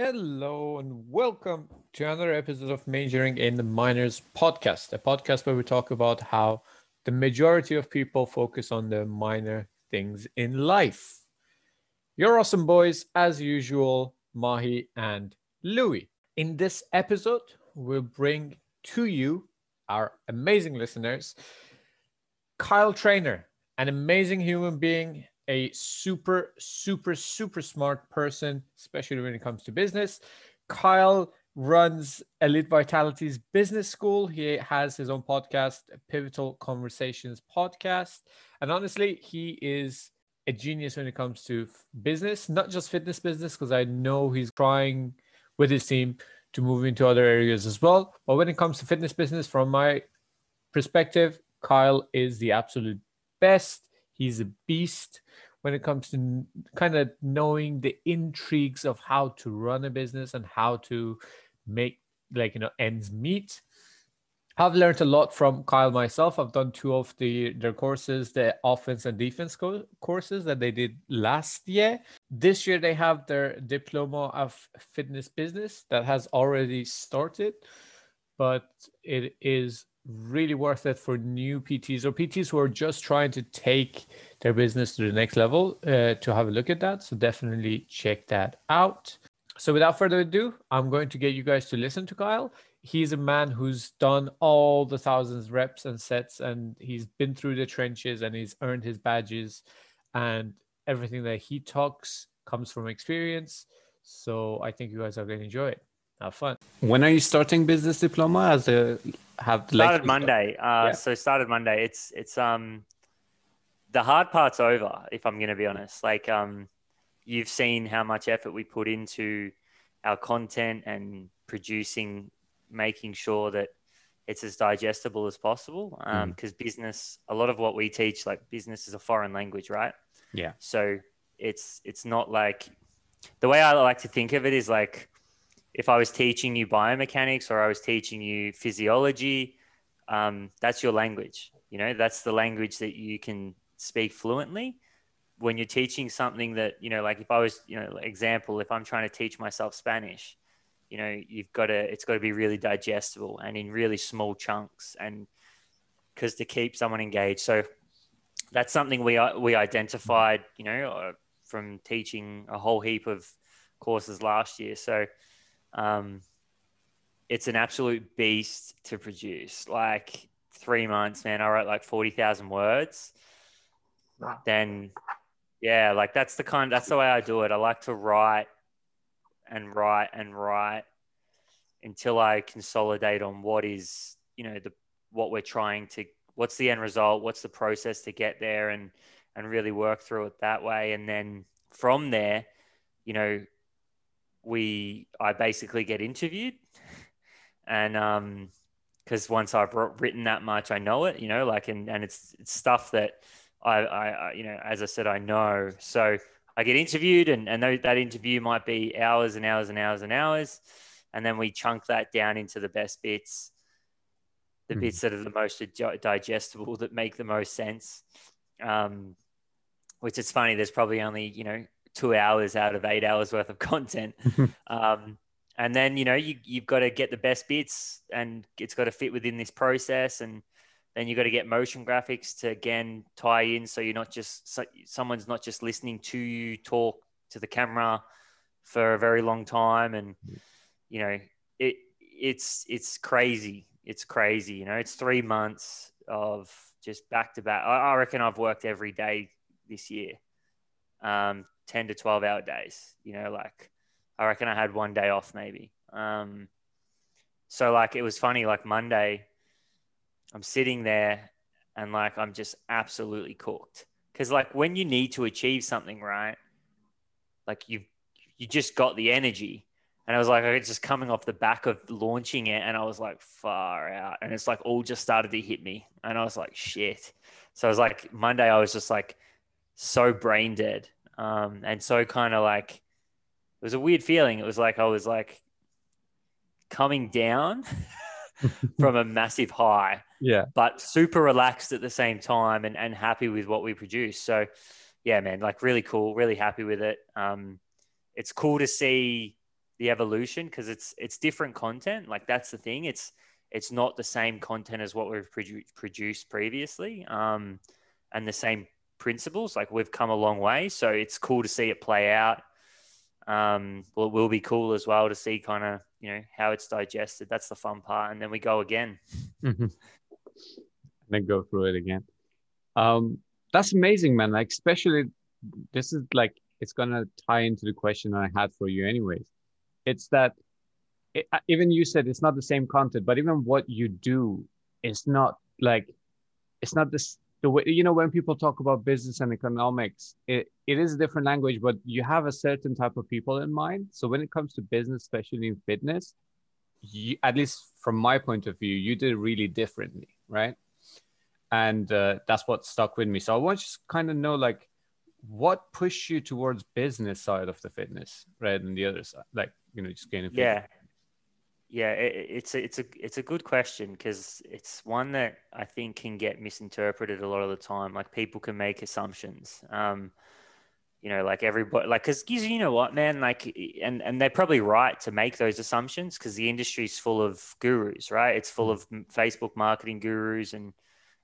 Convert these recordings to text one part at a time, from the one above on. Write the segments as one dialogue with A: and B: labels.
A: Hello and welcome to another episode of Majoring in the Minors podcast, a podcast where we talk about how the majority of people focus on the minor things in life. You're awesome boys, as usual, Mahi and Louis. In this episode, we'll bring to you, our amazing listeners, Kyle Trainer, an amazing human being a super, super, super smart person, especially when it comes to business. Kyle runs Elite Vitality's business school. He has his own podcast, Pivotal Conversations podcast. And honestly, he is a genius when it comes to business, not just fitness business, because I know he's trying with his team to move into other areas as well. But when it comes to fitness business, from my perspective, Kyle is the absolute best. He's a beast when it comes to kind of knowing the intrigues of how to run a business and how to make like you know ends meet. I've learned a lot from kyle myself. I've done two of the their courses the offense and defense co- courses that they did last year. This year they have their diploma of fitness business that has already started but it is really worth it for new PTs or PTs who are just trying to take their business to the next level uh, to have a look at that. So definitely check that out. So without further ado, I'm going to get you guys to listen to Kyle. He's a man who's done all the thousands reps and sets, and he's been through the trenches and he's earned his badges, and everything that he talks comes from experience. So I think you guys are going to enjoy it. Have fun. When are you starting business diploma as a have
B: started Monday. Uh, yeah. So started Monday. It's it's um the hard part's over. If I'm going to be honest, like um you've seen how much effort we put into our content and producing, making sure that it's as digestible as possible. Um, because mm. business, a lot of what we teach, like business is a foreign language, right?
A: Yeah.
B: So it's it's not like the way I like to think of it is like if I was teaching you biomechanics or I was teaching you physiology, um, that's your language. You know, that's the language that you can speak fluently. When you're teaching something that, you know, like if I was, you know, example, if I'm trying to teach myself Spanish, you know, you've got to, it's got to be really digestible and in really small chunks and because to keep someone engaged. So that's something we, we identified, you know, uh, from teaching a whole heap of courses last year. So, um, it's an absolute beast to produce. Like three months, man, I wrote like 40,000 words. Then, yeah, like that's the kind, that's the way I do it. I like to write and write and write until I consolidate on what is, you know, the, what we're trying to, what's the end result, what's the process to get there and, and really work through it that way. And then from there, you know, we I basically get interviewed, and um, because once I've written that much, I know it, you know, like and and it's, it's stuff that I, I, you know, as I said, I know. So I get interviewed, and and that interview might be hours and hours and hours and hours, and then we chunk that down into the best bits, the mm. bits that are the most digestible, that make the most sense. Um, which is funny. There's probably only you know two hours out of eight hours worth of content. um, and then, you know, you, you've got to get the best bits and it's got to fit within this process. And then you've got to get motion graphics to again tie in. So you're not just, so someone's not just listening to you talk to the camera for a very long time. And, you know, it, it's, it's crazy. It's crazy. You know, it's three months of just back to back. I, I reckon I've worked every day this year. Um, 10 to 12 hour days. You know, like I reckon I had one day off maybe. Um, so like it was funny, like Monday, I'm sitting there and like I'm just absolutely cooked. Cause like when you need to achieve something, right? Like you've you just got the energy. And I was like, it's just coming off the back of launching it. And I was like, far out. And it's like all just started to hit me. And I was like, shit. So I was like, Monday, I was just like so brain dead. Um, and so kind of like it was a weird feeling. It was like I was like coming down from a massive high.
A: Yeah.
B: But super relaxed at the same time and, and happy with what we produce. So yeah, man, like really cool, really happy with it. Um, it's cool to see the evolution because it's it's different content. Like that's the thing. It's it's not the same content as what we've produ- produced previously, um, and the same principles. Like we've come a long way, so it's cool to see it play out. Um, well, it will be cool as well to see kind of you know how it's digested. That's the fun part, and then we go again.
C: Mm-hmm. then go through it again. Um, that's amazing, man. Like especially this is like it's gonna tie into the question I had for you, anyways. It's that it, uh, even you said it's not the same content, but even what you do is not like it's not this the way you know when people talk about business and economics it, it is a different language but you have a certain type of people in mind. So when it comes to business especially in fitness you, at least from my point of view you did really differently right? And uh, that's what stuck with me. So i want you to kind of know like what pushed you towards business side of the fitness rather than the other side like you know just getting
B: yeah yeah, it, it's a, it's a it's a good question because it's one that I think can get misinterpreted a lot of the time. Like people can make assumptions. Um, you know, like everybody, like because you know what, man, like, and and they're probably right to make those assumptions because the industry's full of gurus, right? It's full of Facebook marketing gurus and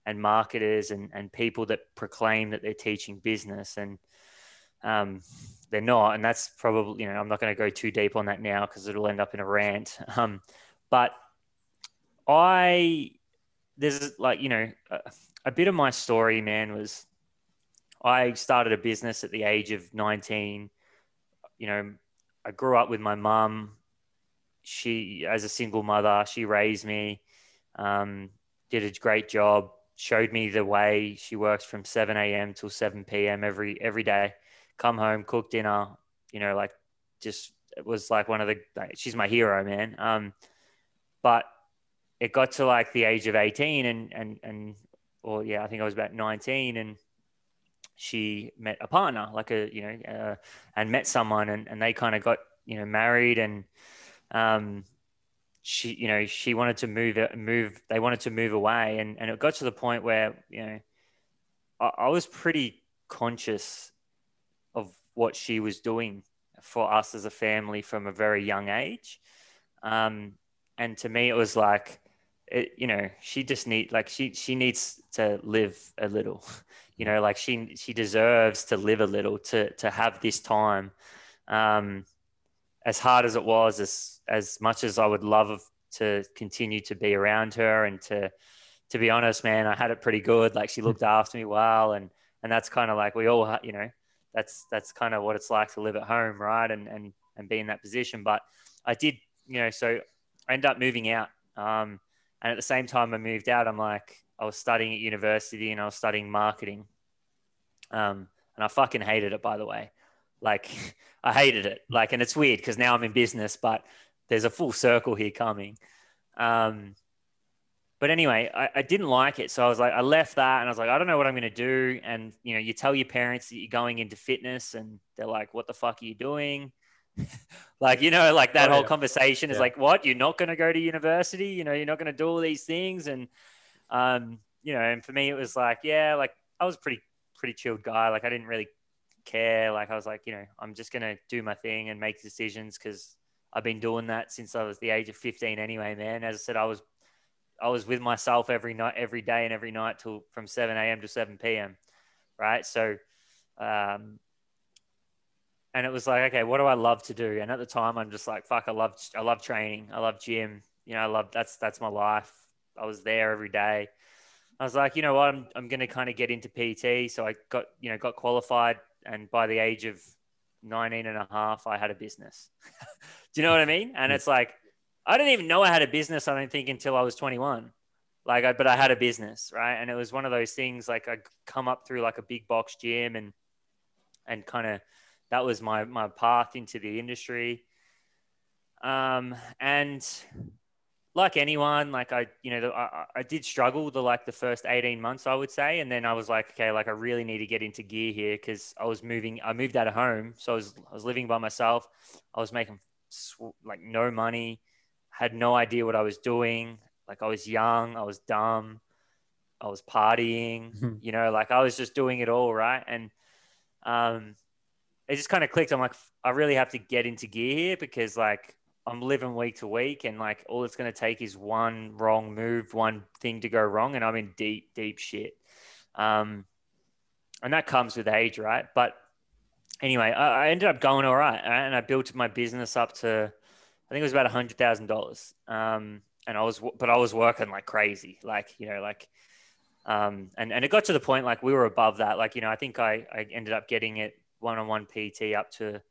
B: and marketers and and people that proclaim that they're teaching business and um, they're not, and that's probably you know I'm not going to go too deep on that now because it'll end up in a rant. Um, but I there's like you know a, a bit of my story, man, was I started a business at the age of 19. You know, I grew up with my mum. She, as a single mother, she raised me, um, did a great job, showed me the way. She works from 7 a.m. till 7 p.m. every every day come home, cook dinner, you know, like just it was like one of the like, she's my hero, man. Um, but it got to like the age of 18 and and and or yeah, I think I was about 19 and she met a partner, like a you know, uh, and met someone and, and they kind of got you know married and um she you know she wanted to move move they wanted to move away and and it got to the point where you know I, I was pretty conscious what she was doing for us as a family from a very young age. Um, and to me, it was like, it, you know, she just need like she she needs to live a little, you know, like she she deserves to live a little to to have this time. Um, as hard as it was, as as much as I would love to continue to be around her and to to be honest, man, I had it pretty good. Like she looked after me well, and and that's kind of like we all, you know, that's that's kind of what it's like to live at home, right? And and and be in that position. But I did, you know, so I ended up moving out. Um, and at the same time I moved out, I'm like, I was studying at university and I was studying marketing. Um, and I fucking hated it, by the way. Like, I hated it. Like, and it's weird because now I'm in business, but there's a full circle here coming. Um, but anyway, I, I, didn't like it. So I was like, I left that and I was like, I don't know what I'm going to do. And, you know, you tell your parents that you're going into fitness and they're like, what the fuck are you doing? like, you know, like that oh, whole yeah. conversation is like, what? You're not going to go to university? You know, you're not going to do all these things. And, um, you know, and for me, it was like, yeah, like I was pretty, pretty chilled guy. Like I didn't really care. Like I was like, you know, I'm just going to do my thing and make decisions because I've been doing that since I was the age of 15 anyway, man. As I said, I was I was with myself every night, every day, and every night till from 7 a.m. to 7 p.m. Right. So, um, and it was like, okay, what do I love to do? And at the time, I'm just like, fuck, I love, I love training. I love gym. You know, I love that's that's my life. I was there every day. I was like, you know what, I'm I'm going to kind of get into PT. So I got you know got qualified, and by the age of 19 and a half, I had a business. do you know what I mean? And it's like I didn't even know I had a business. I don't think until I was 21. Like, I, but I had a business, right? And it was one of those things. Like, I come up through like a big box gym, and and kind of that was my my path into the industry. Um, and like anyone, like I, you know, I, I did struggle the like the first 18 months, I would say. And then I was like, okay, like I really need to get into gear here because I was moving, I moved out of home. So I was, I was living by myself. I was making like no money had no idea what I was doing. Like I was young, I was dumb, I was partying, mm-hmm. you know, like I was just doing it all right. And um, it just kind of clicked. I'm like, I really have to get into gear here because like I'm living week to week, and like all it's going to take is one wrong move, one thing to go wrong, and I'm in deep, deep shit. Um, and that comes with age, right? But anyway, I, I ended up going all right, and I built my business up to, I think it was about a hundred thousand dollars. Um, and I was, but I was working like crazy, like you know, like, um, and and it got to the point like we were above that, like you know, I think I I ended up getting it one on one PT up to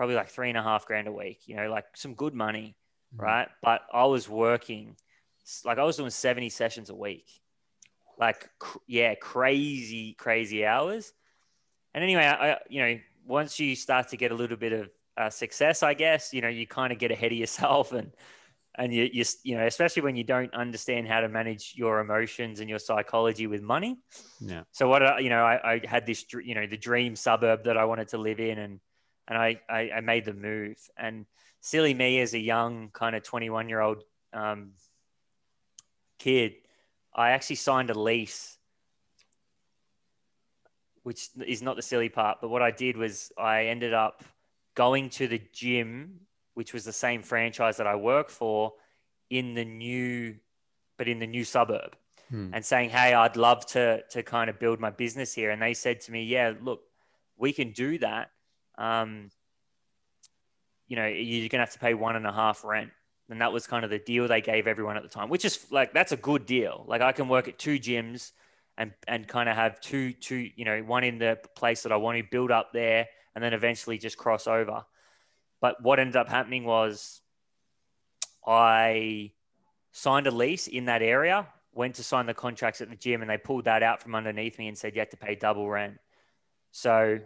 B: probably like three and a half grand a week, you know, like some good money, mm-hmm. right? But I was working, like I was doing 70 sessions a week, like, cr- yeah, crazy, crazy hours. And anyway, I, you know, once you start to get a little bit of uh, success, I guess, you know, you kind of get ahead of yourself and, and you, you, you know, especially when you don't understand how to manage your emotions and your psychology with money.
C: Yeah.
B: So what, I, you know, I, I had this, you know, the dream suburb that I wanted to live in and, and I, I, I made the move. And silly me as a young kind of 21 year old um, kid, I actually signed a lease, which is not the silly part. But what I did was I ended up going to the gym, which was the same franchise that I work for, in the new, but in the new suburb, hmm. and saying, "Hey, I'd love to to kind of build my business here." And they said to me, "Yeah, look, we can do that." um, you know, you're going to have to pay one and a half rent. And that was kind of the deal they gave everyone at the time, which is like, that's a good deal. Like I can work at two gyms and, and kind of have two, two, you know, one in the place that I want to build up there and then eventually just cross over. But what ended up happening was I signed a lease in that area, went to sign the contracts at the gym, and they pulled that out from underneath me and said you had to pay double rent. So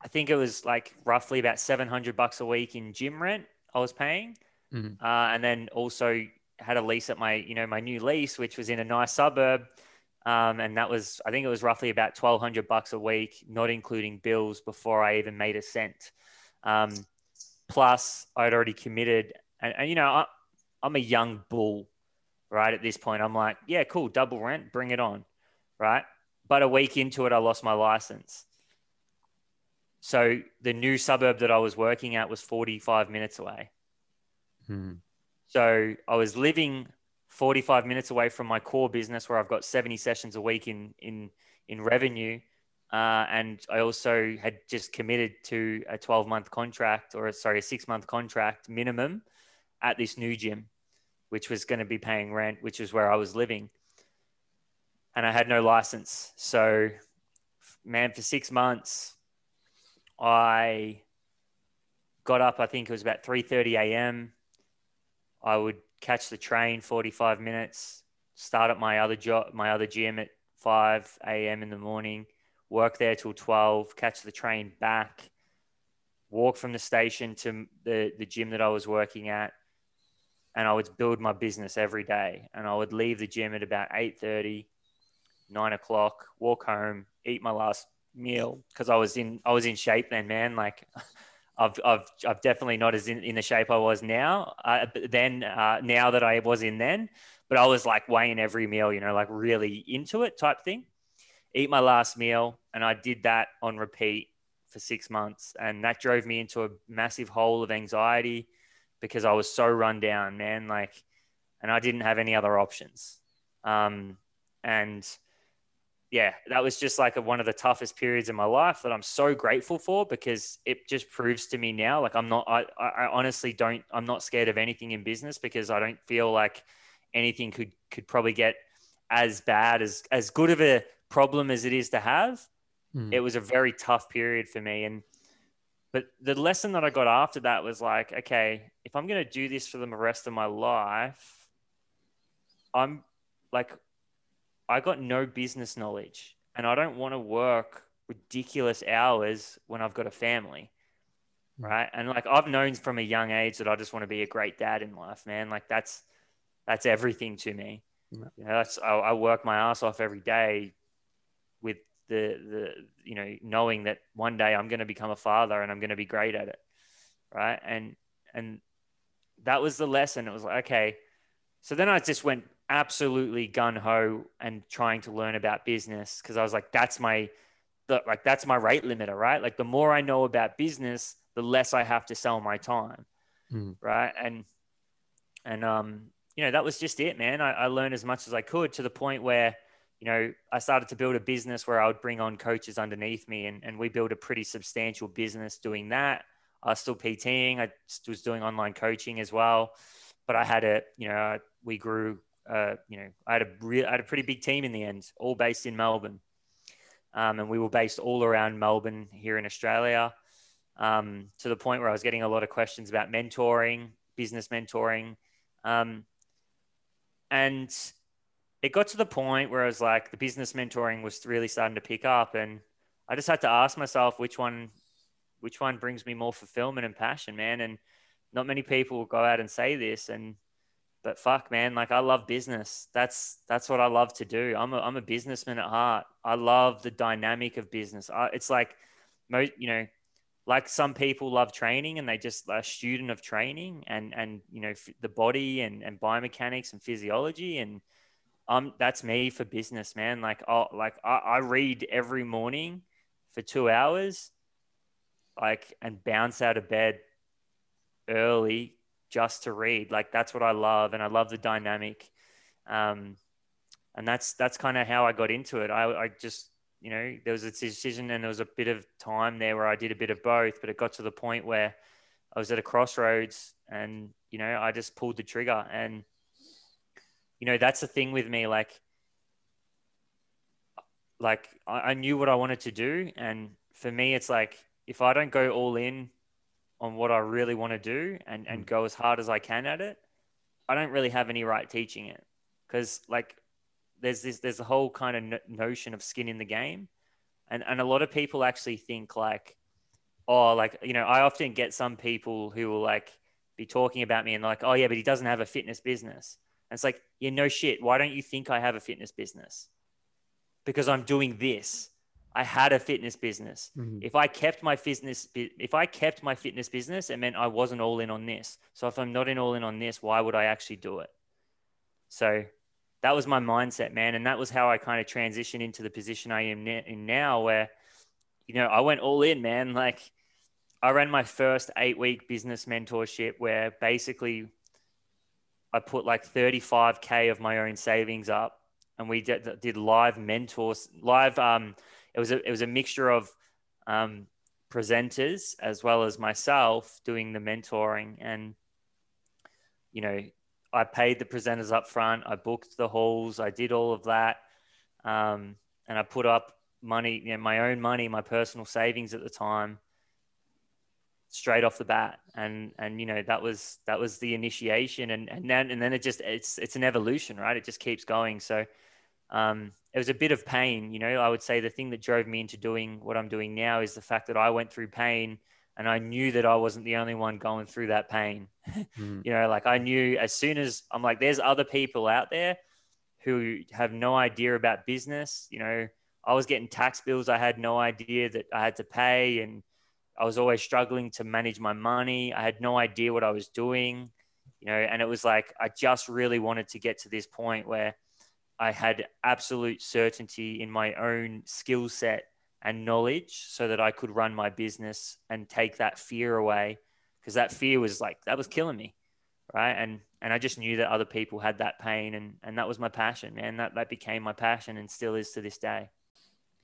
B: I think it was like roughly about 700 bucks a week in gym rent I was paying. Mm-hmm. Uh, and then also had a lease at my, you know, my new lease, which was in a nice suburb. Um, and that was, I think it was roughly about 1200 bucks a week, not including bills before I even made a cent. Um, plus I'd already committed and, and you know, I, I'm a young bull, right? At this point, I'm like, yeah, cool. Double rent, bring it on. Right. But a week into it, I lost my license. So the new suburb that I was working at was 45 minutes away. Hmm. So I was living 45 minutes away from my core business where I've got 70 sessions a week in, in, in revenue. Uh, and I also had just committed to a 12 month contract or sorry, a six month contract minimum at this new gym, which was going to be paying rent, which is where I was living. And I had no license. So, man, for six months, I got up. I think it was about three thirty a.m. I would catch the train forty five minutes. Start at my other job, my other gym at five a.m. in the morning. Work there till twelve. Catch the train back. Walk from the station to the the gym that I was working at, and I would build my business every day. And I would leave the gym at about eight thirty, nine o'clock. Walk home, eat my last meal because I was in I was in shape then, man. Like I've I've I've definitely not as in, in the shape I was now. Uh, then uh, now that I was in then, but I was like weighing every meal, you know, like really into it type thing. Eat my last meal, and I did that on repeat for six months, and that drove me into a massive hole of anxiety because I was so run down, man. Like, and I didn't have any other options. Um, and yeah, that was just like a, one of the toughest periods in my life that I'm so grateful for because it just proves to me now, like I'm not, I, I honestly don't, I'm not scared of anything in business because I don't feel like anything could, could probably get as bad as, as good of a problem as it is to have. Mm. It was a very tough period for me. And, but the lesson that I got after that was like, okay, if I'm going to do this for the rest of my life, I'm like, I got no business knowledge and I don't want to work ridiculous hours when I've got a family. Mm. Right. And like I've known from a young age that I just want to be a great dad in life, man. Like that's that's everything to me. Mm. You know, that's I, I work my ass off every day with the the you know knowing that one day I'm going to become a father and I'm going to be great at it. Right. And and that was the lesson. It was like, okay. So then I just went absolutely gun ho and trying to learn about business because I was like, that's my, the, like that's my rate limiter, right? Like the more I know about business, the less I have to sell my time,
C: Mm.
B: right? And and um, you know, that was just it, man. I, I learned as much as I could to the point where, you know, I started to build a business where I would bring on coaches underneath me, and and we built a pretty substantial business doing that. I was still PTing. I was doing online coaching as well, but I had a, you know, we grew. Uh, you know, I had a real, I had a pretty big team in the end, all based in Melbourne, um, and we were based all around Melbourne here in Australia. Um, to the point where I was getting a lot of questions about mentoring, business mentoring, um, and it got to the point where I was like, the business mentoring was really starting to pick up, and I just had to ask myself which one, which one brings me more fulfillment and passion, man. And not many people go out and say this, and but fuck, man, like I love business. That's that's what I love to do. I'm a I'm a businessman at heart. I love the dynamic of business. I, it's like, you know, like some people love training and they just are a student of training and and you know the body and and biomechanics and physiology and um that's me for business man like oh like I, I read every morning for two hours like and bounce out of bed early just to read like that's what i love and i love the dynamic um and that's that's kind of how i got into it i i just you know, there was a decision and there was a bit of time there where I did a bit of both, but it got to the point where I was at a crossroads and, you know, I just pulled the trigger. And, you know, that's the thing with me. Like, like I, I knew what I wanted to do. And for me, it's like, if I don't go all in on what I really want to do and, and hmm. go as hard as I can at it, I don't really have any right teaching it. Cause like there's this there's a whole kind of no- notion of skin in the game. And and a lot of people actually think like oh like you know i often get some people who will like be talking about me and like oh yeah but he doesn't have a fitness business. And it's like yeah no shit. Why don't you think i have a fitness business? Because i'm doing this i had a fitness business
C: Mhm.
B: if i kept my fitness if i kept my fitness business it meant i wasn't all in on this so if i'm not in all in on this why would i actually do it so that was my mindset, man. And that was how I kind of transitioned into the position I am in now, where, you know, I went all in, man. Like, I ran my first eight week business mentorship where basically I put like 35K of my own savings up and we did, did live mentors, live. Um, it was a, it was a mixture of um, presenters as well as myself doing the mentoring. And, you know, I paid the presenters up front. I booked the halls. I did all of that. Um, and I put up money, you know, my own money, my personal savings at the time, straight off the bat. And, and, you know, that was, that was the initiation. And, and then, and then it just, it's, it's an evolution, right? It just keeps going. So, um, it was a bit of pain, you know, I would say the thing that drove me into doing what I'm doing now is the fact that I went through pain and I knew that I wasn't the only one going through that pain.
C: Mm.
B: you know, like I knew as soon as I'm like, there's other people out there who have no idea about business. You know, I was getting tax bills I had no idea that I had to pay, and I was always struggling to manage my money. I had no idea what I was doing, you know, and it was like I just really wanted to get to this point where I had absolute certainty in my own skill set and knowledge so that I could run my business and take that fear away because that fear was like that was killing me right and and I just knew that other people had that pain and and that was my passion man that that became my passion and still is to this day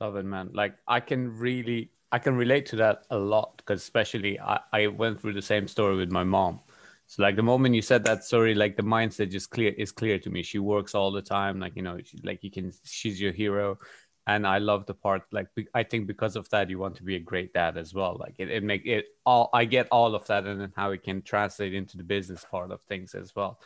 C: Love it, man. Like I can really, I can relate to that a lot because especially I, I went through the same story with my mom. So like the moment you said that story, like the mindset just clear is clear to me. She works all the time, like you know, she, like you can, she's your hero, and I love the part. Like I think because of that, you want to be a great dad as well. Like it, it make it all. I get all of that, and then how it can translate into the business part of things as well.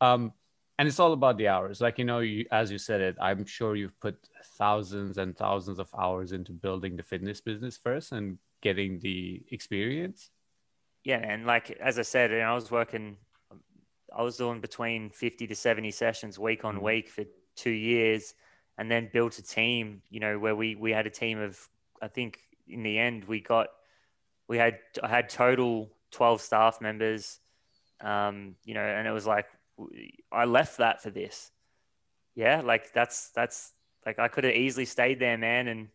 C: Um, and it's all about the hours like you know you as you said it i'm sure you've put thousands and thousands of hours into building the fitness business first and getting the experience
B: yeah and like as I said you know, I was working I was doing between 50 to 70 sessions week on
C: Mhm.
B: week for two years and then built a team you know where we we had a team of I think in the end we got we had I had total 12 staff members um, you know and it was like I left that for this yeah, like that's that's like I could have easily stayed there, man, and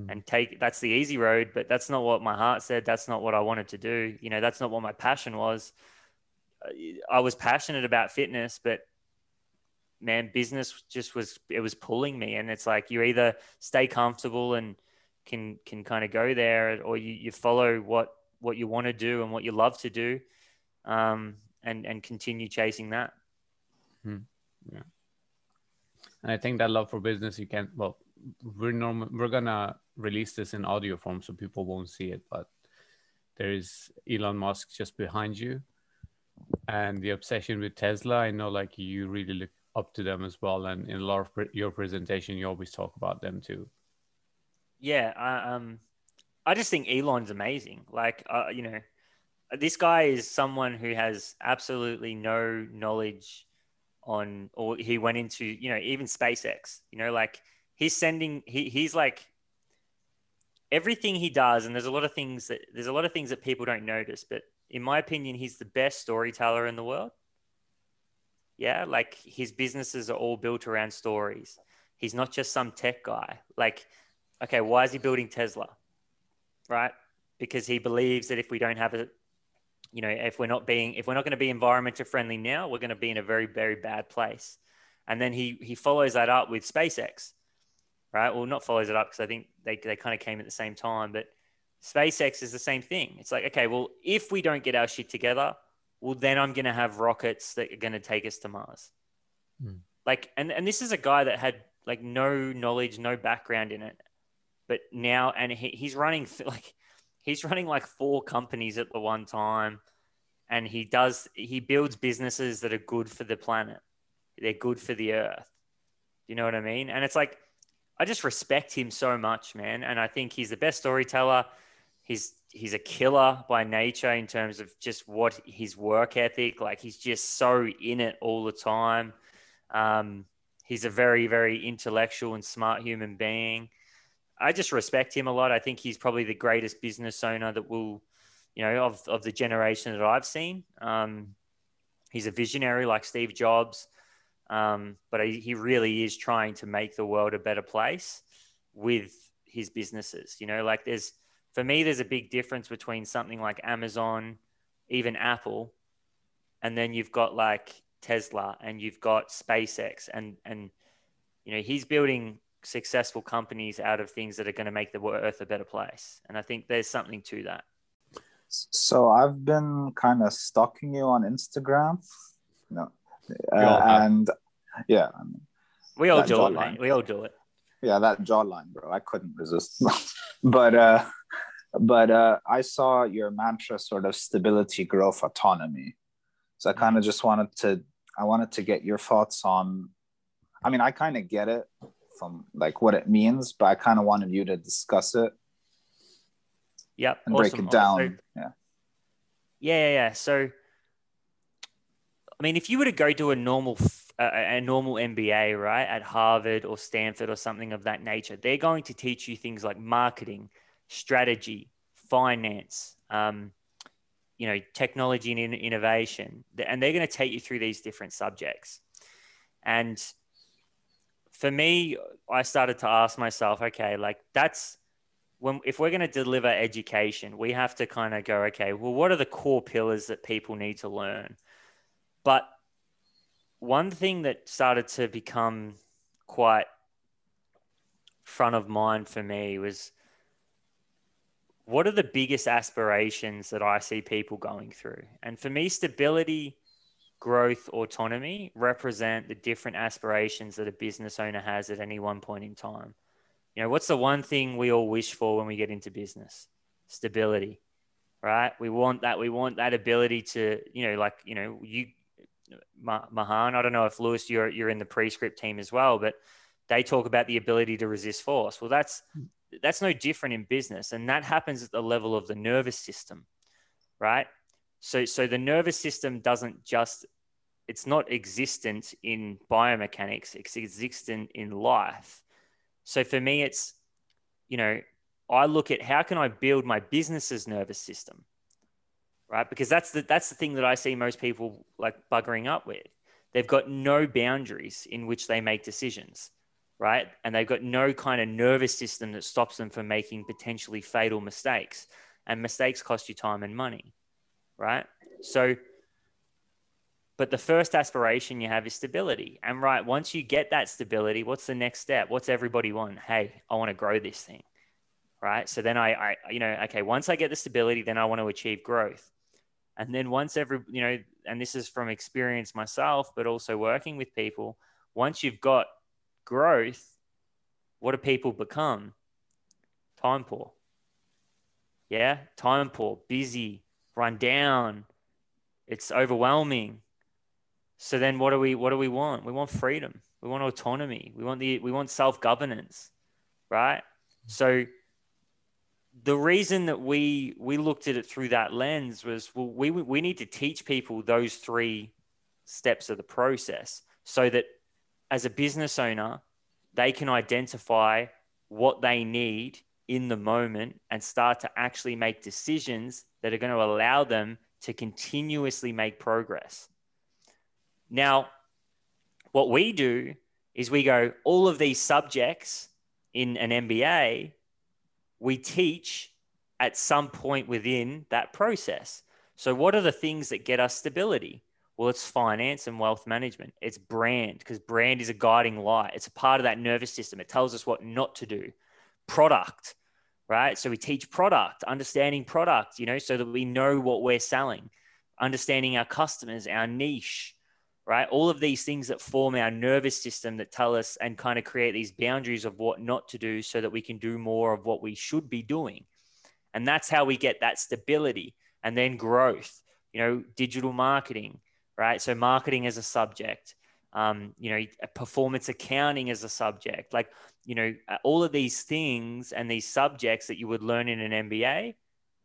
C: Hmm.
B: and take that's the easy road, but that's not what my heart said. That's not what I wanted to do. You know, that's not what my passion was. I was passionate about fitness, but man, business just was it was pulling me, and it's like you either stay comfortable and can can kind of go there, or you you follow what what you want to do and what you love to do, um, and and continue chasing that. Yeah.
C: And I think that love for business, you can, well, we're normal, we're gonna release this in audio form so people won't see it, but there is Elon Musk just behind you. And the obsession with Tesla, I know like you really look up to them as well. And in a lot of pre- your presentation, you always talk about them too.
B: Yeah, I, um, I just think Elon's amazing. Like, uh, you know, this guy is someone who has absolutely no knowledge on, or he went into, you know, even SpaceX. You know, like he's sending, he he's like everything he does, and there's a lot of things that there's a lot of things that people don't notice, but in my opinion, he's the best storyteller in the world. Yeah, like his businesses are all built around stories. He's not just some tech guy. Like okay, why is he building Tesla? Right? Because he believes that if we don't have a, you know, if we're not being, if we're not going to be environmental friendly now, we're going to be in a very, very bad place. And then he he follows that up with SpaceX, right? Well, not follows it up because I think they they kind of came at the same time, but SpaceX is the same thing. It's like, okay, well, if we don't get our shit together, well, then I'm going to have rockets that are going to take us to Mars.
C: Hmm.
B: Like, and and this is a guy that had like no knowledge, no background in it, but now and he, he's running like he's running like four companies at the one time and he does he builds businesses that are good for the planet they're good for the earth you know what i mean and it's like i just respect him so much man and i think he's the best storyteller he's he's a killer by nature in terms of just what his work ethic like he's just so in it all the time um, he's a very very intellectual and smart human being I just respect him a lot. I think he's probably the greatest business owner that will, you know, of, of the generation that I've seen. Um, he's a visionary like Steve Jobs, um, but he, he really is trying to make the world a better place with his businesses. You know, like there's, for me, there's a big difference between something like Amazon, even Apple, and then you've got like Tesla and you've got SpaceX and, and, you know, he's building successful companies out of things that are going to make the earth a better place. And I think there's something to that.
D: So I've been kind of stalking you on Instagram. No. Uh, and yeah, I mean,
B: We all
D: That
B: do it,
D: jawline.
B: mate. We all do it.
D: yeah, that jawline, bro. I couldn't resist. but uh but uh I saw your mantra sort of stability, growth, autonomy. So I kind of just wanted to I wanted to get your thoughts on I mean, I kind of get it from like what it means, but I kind of wanted you to discuss it
B: Yep.
D: and
B: awesome.
D: break it
B: So-
D: down. yeah.
B: yeah, yeah, yeah. So, I mean, if you were to go to a normal, a normal MBA, right, at Harvard or Stanford or something of that nature, they're going to teach you things like marketing, strategy, finance, um, you know, technology and innovation, and they're going to take you through these different subjects. And for me, I started to ask myself, okay, like that's when if we're going to deliver education, we have to kind of go, okay, well, what are the core pillars that people need to learn? But one thing that started to become quite front of mind for me was what are the biggest aspirations that I see people going through? And for me, stability, growth, autonomy represent the different aspirations that a business owner has at any one point in time. You know, what's the one thing we all wish for when we get into business? Stability, right? We want that. We want that ability to, you know, like, you know, you, Mahan, I don't know if Lewis, you're, you're in the pre-script team as well, but they talk about the ability to resist force. Well, that's, that's no different in business. And that happens at the level of the nervous system, right? So, so the nervous system doesn't just, it's not existent in biomechanics, it's existent in life. So for me, it's, you know, I look at how can I build my business's nervous system, right? Because that's the, that's the thing that I see most people like buggering up with. they've got no boundaries in which they make decisions, right? And they've got no kind of nervous system that stops them from making potentially fatal mistakes. And mistakes cost you time and money, right? So, but the first aspiration you have is stability. And right, once you get that stability, what's the next step? What's everybody want? Hey, I want to grow this thing. Right. So then I, I, you know, okay, once I get the stability, then I want to achieve growth. And then once every, you know, and this is from experience myself, but also working with people, once you've got growth, what do people become? Time poor. Yeah. Time poor, busy, run down. It's overwhelming so then what do we what do we want? We want freedom. We want autonomy. We want the we want self-governance, right? Mm. So the reason that we we looked at it through that lens was well, we we need to teach people those three steps of the process so that as a business owner they can identify what they need in the moment and start to actually make decisions that are going to allow them to continuously make progress. Now, what we do is we go, all of these subjects in an MBA, we teach at some point within that process. So, what are the things that get us stability? Well, it's finance and wealth management. It's brand, because brand is a guiding light. It's a part of that nervous system. It tells us what not to do. Product, right? So we teach product, understanding product, you know, so that we know what we're selling, understanding our customers, our niche, right? All of these things that form our nervous system that tell us and kind of create these boundaries of what not to do so that we can do more of what we should be doing. And that's how we get that stability and then growth, you know, digital marketing, right? So marketing as a subject, um, you know, performance accounting as a subject, like, you know, all of these things and these subjects that you would learn in an MBA,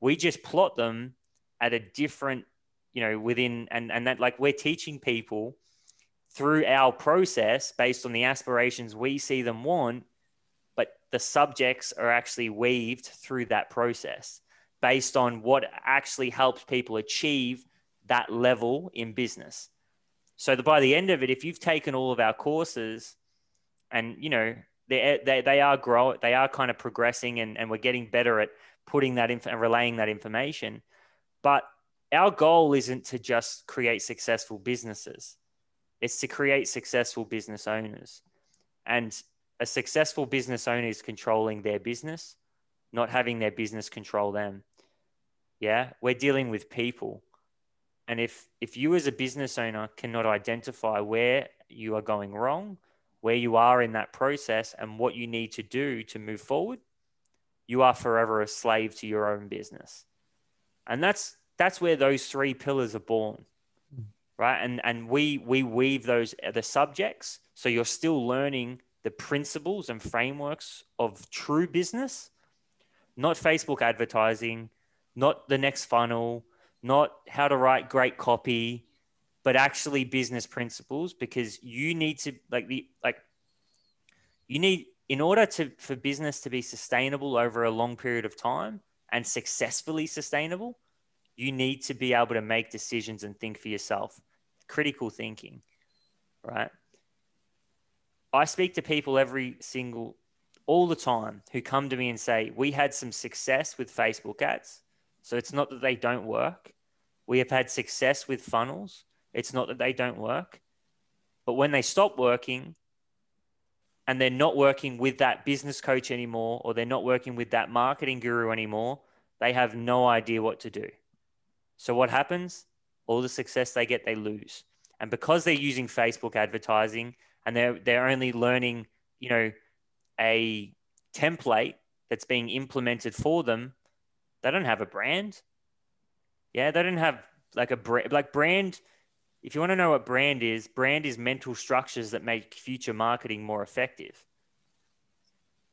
B: we just plot them at a different you know within and and that like we're teaching people through our process based on the aspirations we see them want but the subjects are actually weaved through that process based on what actually helps people achieve that level in business. So the, by the end of it if you've taken all of our courses and you know they, they, they are grow they are kind of progressing and, and we're getting better at putting that in and relaying that information but our goal isn't to just create successful businesses, it's to create successful business owners. And a successful business owner is controlling their business, not having their business control them. Yeah, we're dealing with people. And if if you as a business owner cannot identify where you are going wrong, where you are in that process and what you need to do to move forward, you are forever a slave to your own business. And that's that's where those three pillars are born right? And and we we weave those uh, the subjects. So you're still learning the principles and frameworks of true business not facebook advertising not the next funnel not how to write great copy but actually business principles because you need to like the like you need in order to for business to be sustainable over a long period of time and successfully sustainable you need to be able to make decisions and think for yourself. Critical thinking, right? I speak to people every single, all the time who come to me and say, We had some success with Facebook ads. So it's not that they don't work. We have had success with funnels. It's not that they don't work. But when they stop working and they're not working with that business coach anymore, or they're not working with that marketing guru anymore, they have no idea what to do. So what happens? All the success they get, they lose. And because they're using Facebook advertising and they're they're only learning, you know, a template that's being implemented for them, they don't have a brand. Yeah, they don't have like a brand like brand. If you want to know what brand is, brand is mental structures that make future marketing more effective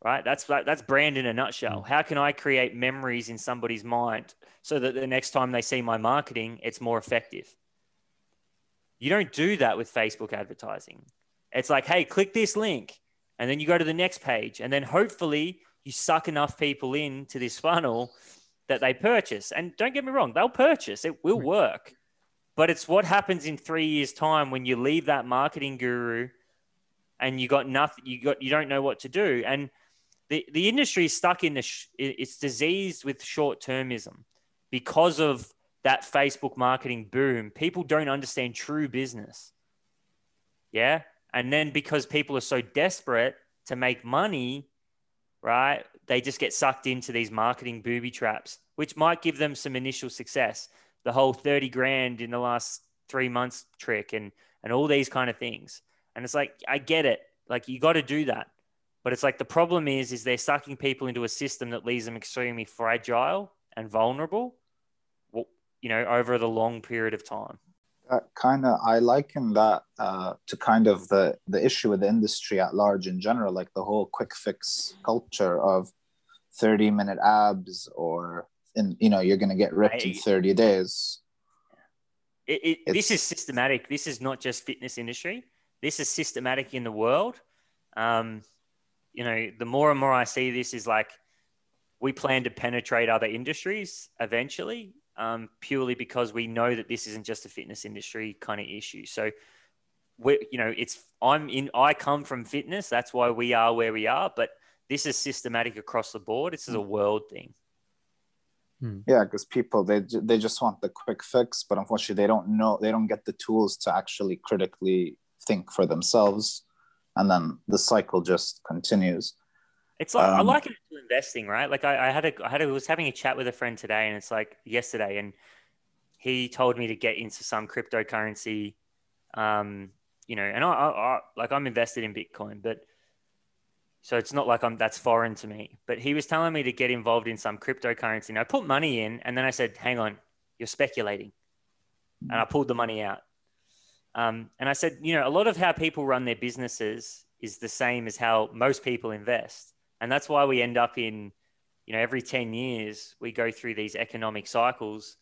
B: right? That's that's brand in a nutshell. Mm. How can I create memories in somebody's mind so that the next time they see my marketing, it's more effective? You don't do that with Facebook advertising. It's like, hey, click this link, and then you go to the next page, and then hopefully you suck enough people into this funnel that they purchase. And don't get me wrong, they'll purchase. It will work. but it's what happens in three years' time when you leave that marketing guru and you got nothing, you got, you don't know what to do. And the, the industry is stuck in the, sh- it's diseased with short termism because of that Facebook marketing boom. People don't understand true business. Yeah. And then because people are so desperate to make money, right, they just get sucked into these marketing booby traps, which might give them some initial success. The whole 30 grand in the last three months trick and, and all these kind of things. And it's like, I get it. Like you got to do that. But it's like the problem is, is they're sucking people into a system that leaves them extremely fragile and vulnerable, you know, over the long period of time.
D: Kind of i liken that uh, to kind of the the issue with the industry at large in general like the whole quick fix culture of 30 minute abs or in you know you're going to get ripped in 30 days.
B: It, it, this is systematic. This is not just fitness industry. This is systematic in the world. Um, you know the more and more i see this is like we plan to penetrate other industries eventually um, purely because we know that this isn't just a fitness industry kind of issue. So we you know, it's I'm in. I come from fitness. That's why we are where we are. But this is systematic across the board. This is a hmm. world thing.
D: Hmm. Yeah, because people they they just want the quick fix, but unfortunately they don't know they don't get the tools to actually critically think for themselves, and then the cycle just continues.
B: It's like um, I like it to investing, right? Like I, I had a I had a, was having a chat with a friend today, and it's like yesterday, and he told me to get into some cryptocurrency. Um, you know, and I, I, I like I'm invested in Bitcoin, but so it's not like I'm that's foreign to me. But he was telling me to get involved in some cryptocurrency, and I put money in, and then I said, "Hang on, you're speculating," and I pulled the money out. Um, and I said, you know, a lot of how people run their businesses is the same as how most people invest. And that's why we end up in, you know, every 10 years, we go through these economic cycles,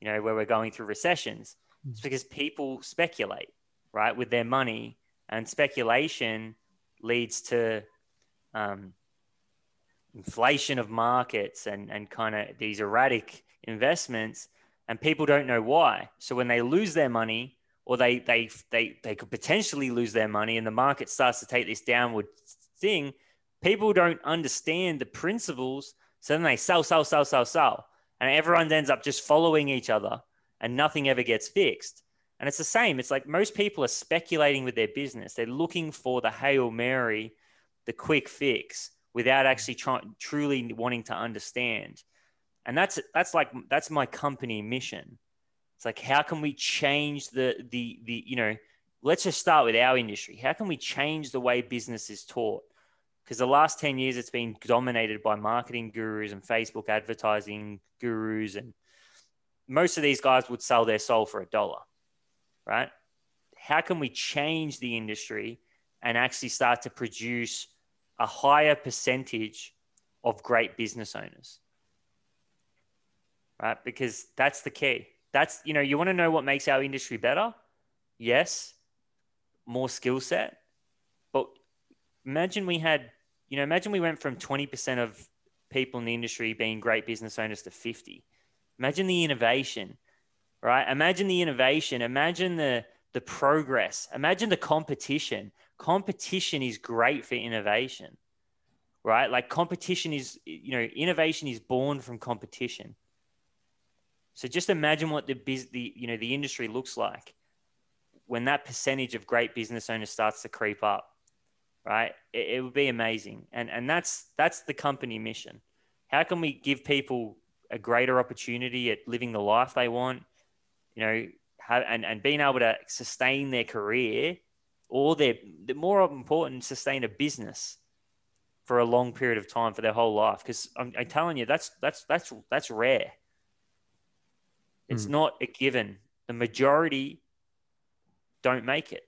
B: you know, where we're going through recessions. It's mm. because people speculate, right, with their money. And speculation leads to um, inflation of markets and, and kind of these erratic investments. And people don't know why. So when they lose their money, or they, they, they, they could potentially lose their money and the market starts to take this downward thing, people don't understand the principles. So then they sell, sell, sell, sell, sell. And everyone ends up just following each other and nothing ever gets fixed. And it's the same. It's like most people are speculating with their business. They're looking for the Hail Mary, the quick fix without actually trying, truly wanting to understand. And that's, that's like, that's my company mission. It's like, how can we change the, the, the, you know, let's just start with our industry. How can we change the way business is taught? because the last 10 years it's been dominated by marketing gurus and Facebook advertising gurus. And most of these guys would sell their soul for a dollar, right? How can we change the industry and actually start to produce a higher percentage of great business owners? Right? Because that's the key. That's, you know, you want to know what makes our industry better? Yes, more skill set But imagine we had, you know, imagine we went from 20% of people in the industry being great business owners to 50. Imagine the innovation, right? Imagine the innovation. Imagine the, the progress. Imagine the competition. Competition is great for innovation, right? Like competition is, you know, innovation is born from competition. So just imagine what the, biz, the you know the industry looks like when that percentage of great business owners starts to creep up right? It, it, would be amazing. And, and that's, that's the company mission. How can we give people a greater opportunity at living the life they want, you know, have, and, and being able to sustain their career or their, the more important, sustain a business for a long period of time for their whole life. Because I'm, I'm, telling you, that's, that's, that's, that's rare. It's mm. not a given. The majority don't make it.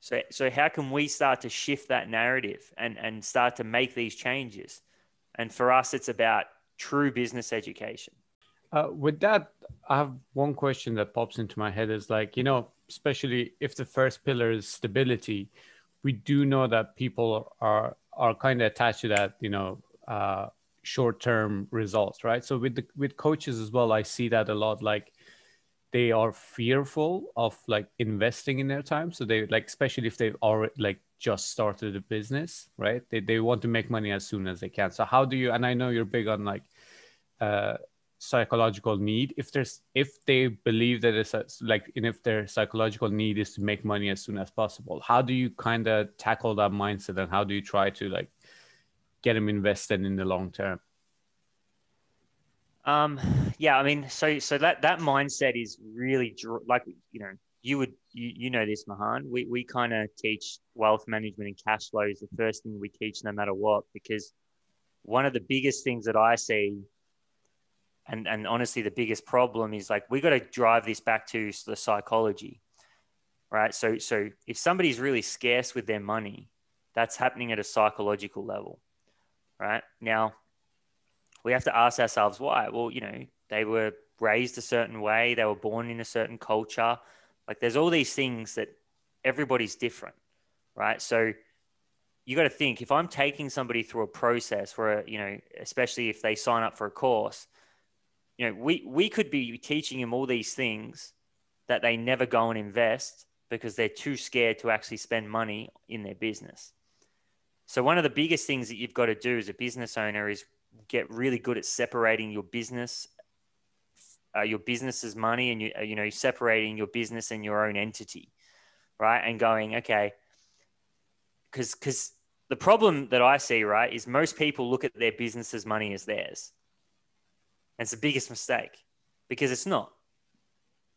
B: So, so how can we start to shift that narrative and, and start to make these changes? And for us, it's about true business education.
C: Uh, with that, I have one question that pops into my head is like, you know, especially if the first pillar is stability, we do know that people are are kind of attached to that, you know, uh, short term results, right? So with the with coaches as well, I see that a lot. Like they are fearful of like investing in their time so they like especially if they've already like just started a business right they, they want to make money as soon as they can so how do you and i know you're big on like uh psychological need if there's if they believe that it's a, like and if their psychological need is to make money as soon as possible how do you kind of tackle that mindset and how do you try to like get them invested in the long term?
B: Um yeah i mean so so that that mindset is really like you know you would you, you know this mahan. We, we kind of teach wealth management and cash flow is the first thing we teach no matter what because one of the biggest things that i see and and honestly the biggest problem is like we got to drive this back to the psychology right? So so if somebody's really scarce with their money that's happening at a psychological level right? Now we have to ask ourselves why. Well you know they were raised a certain way they were born in a certain culture. Like there's all these things that everybody's different right? So you got to think if i'm taking somebody through a process where you know especially if they sign up for a course you know, we, we could be teaching them all these things that they never go and invest because they're too scared to actually spend money in their business. So one of the biggest things that you've got to do as a business owner is get really good at separating your business, uh, your business's money, and you uh, you know separating your business and your own entity, right? And going okay, because because the problem that I see right is most people look at their business's money as theirs. And it's the biggest mistake because it's not.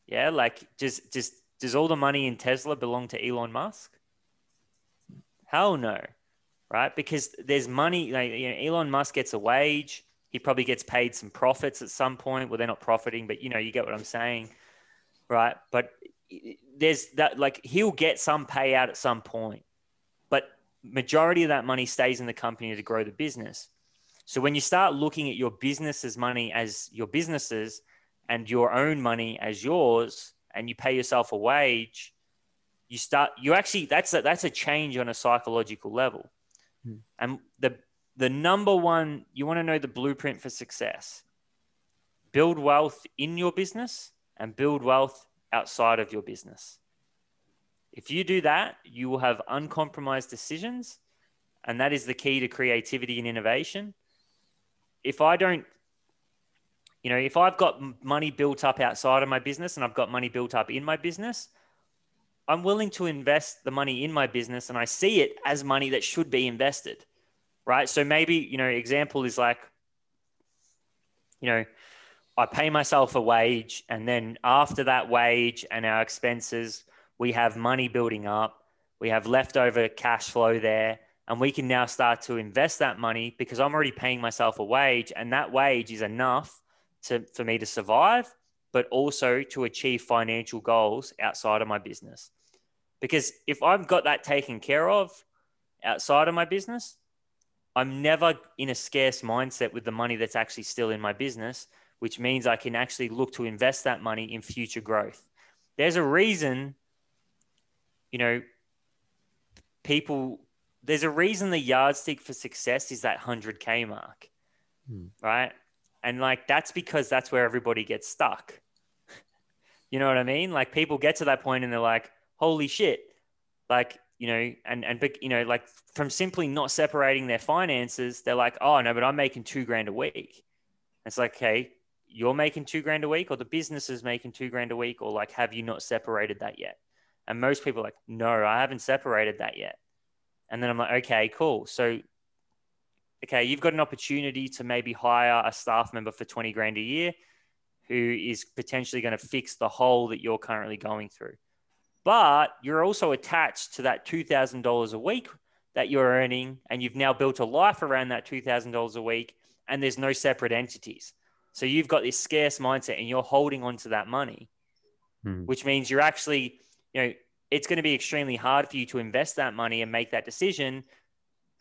B: Yeah, like does does does all the money in Tesla belong to Elon Musk? Hell no, right? Because there's money. Like, you know, Elon Musk gets a wage. He probably gets paid some profits at some point. Well, they're not profiting, but you know, you get what I'm saying, right? But there's that like he'll get some payout at some point, but majority of that money stays in the company to grow the business. So when you start looking at your business's money as your businesses and your own money as yours, and you pay yourself a wage, you start you actually that's a, that's a change on a psychological level. Hmm. And the the number one you want to know the blueprint for success. Build wealth in your business and build wealth outside of your business. If you do that, you will have uncompromised decisions, and that is the key to creativity and innovation if I don't, you know, if I've got money built up outside of my business and I've got money built up in my business, I'm willing to invest the money in my business and I see it as money that should be invested. Right. So maybe, you know, example is like, you know, I pay myself a wage and then after that wage and our expenses, we have money building up. We have leftover cash flow there and we can now start to invest that money because I'm already paying myself a wage and that wage is enough to, for me to survive, but also to achieve financial goals outside of my business. Because if I've got that taken care of outside of my business, I'm never in a scarce mindset with the money that's actually still in my business, which means I can actually look to invest that money in future growth. There's a reason, you know, people there's a reason the yardstick for success is that 100k mark hmm. right and like that's because that's where everybody gets stuck you know what i mean like people get to that point and they're like holy shit like you know and and you know like from simply not separating their finances they're like oh no but i'm making two grand a week it's like okay you're making two grand a week or the business is making two grand a week or like have you not separated that yet and most people are like no i haven't separated that yet and then I'm like, okay, cool. So, okay, you've got an opportunity to maybe hire a staff member for 20 grand a year who is potentially going to fix the hole that you're currently going through. But you're also attached to that $2,000 a week that you're earning, and you've now built a life around that $2,000 a week, and there's no separate entities. So you've got this scarce mindset and you're holding on to that money, hmm. which means you're actually, you know, it's going to be extremely hard for you to invest that money and make that decision.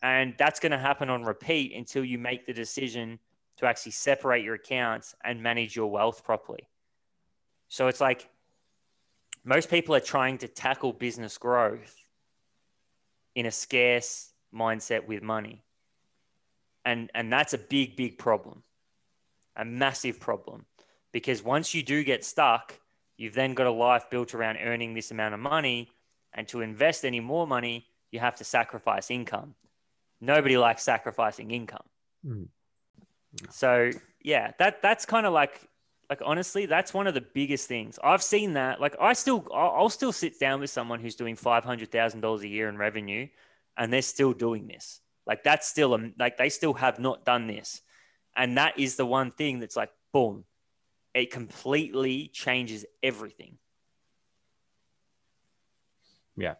B: And that's going to happen on repeat until you make the decision to actually separate your accounts and manage your wealth properly. So it's like most people are trying to tackle business growth in a scarce mindset with money. And, and that's a big, big problem, a massive problem. Because once you do get stuck, You've then got a life built around earning this amount of money. And to invest any more money, you have to sacrifice income. Nobody likes sacrificing income.
C: Mm.
B: So yeah, that that's kind of like like honestly, that's one of the biggest things I've seen. That like I still I'll I'll still sit down with someone who's doing five hundred thousand dollars a year in revenue, and they're still doing this. Like that's still a, like they still have not done this, and that is the one thing that's like boom, it completely changes everything.
C: Yeah.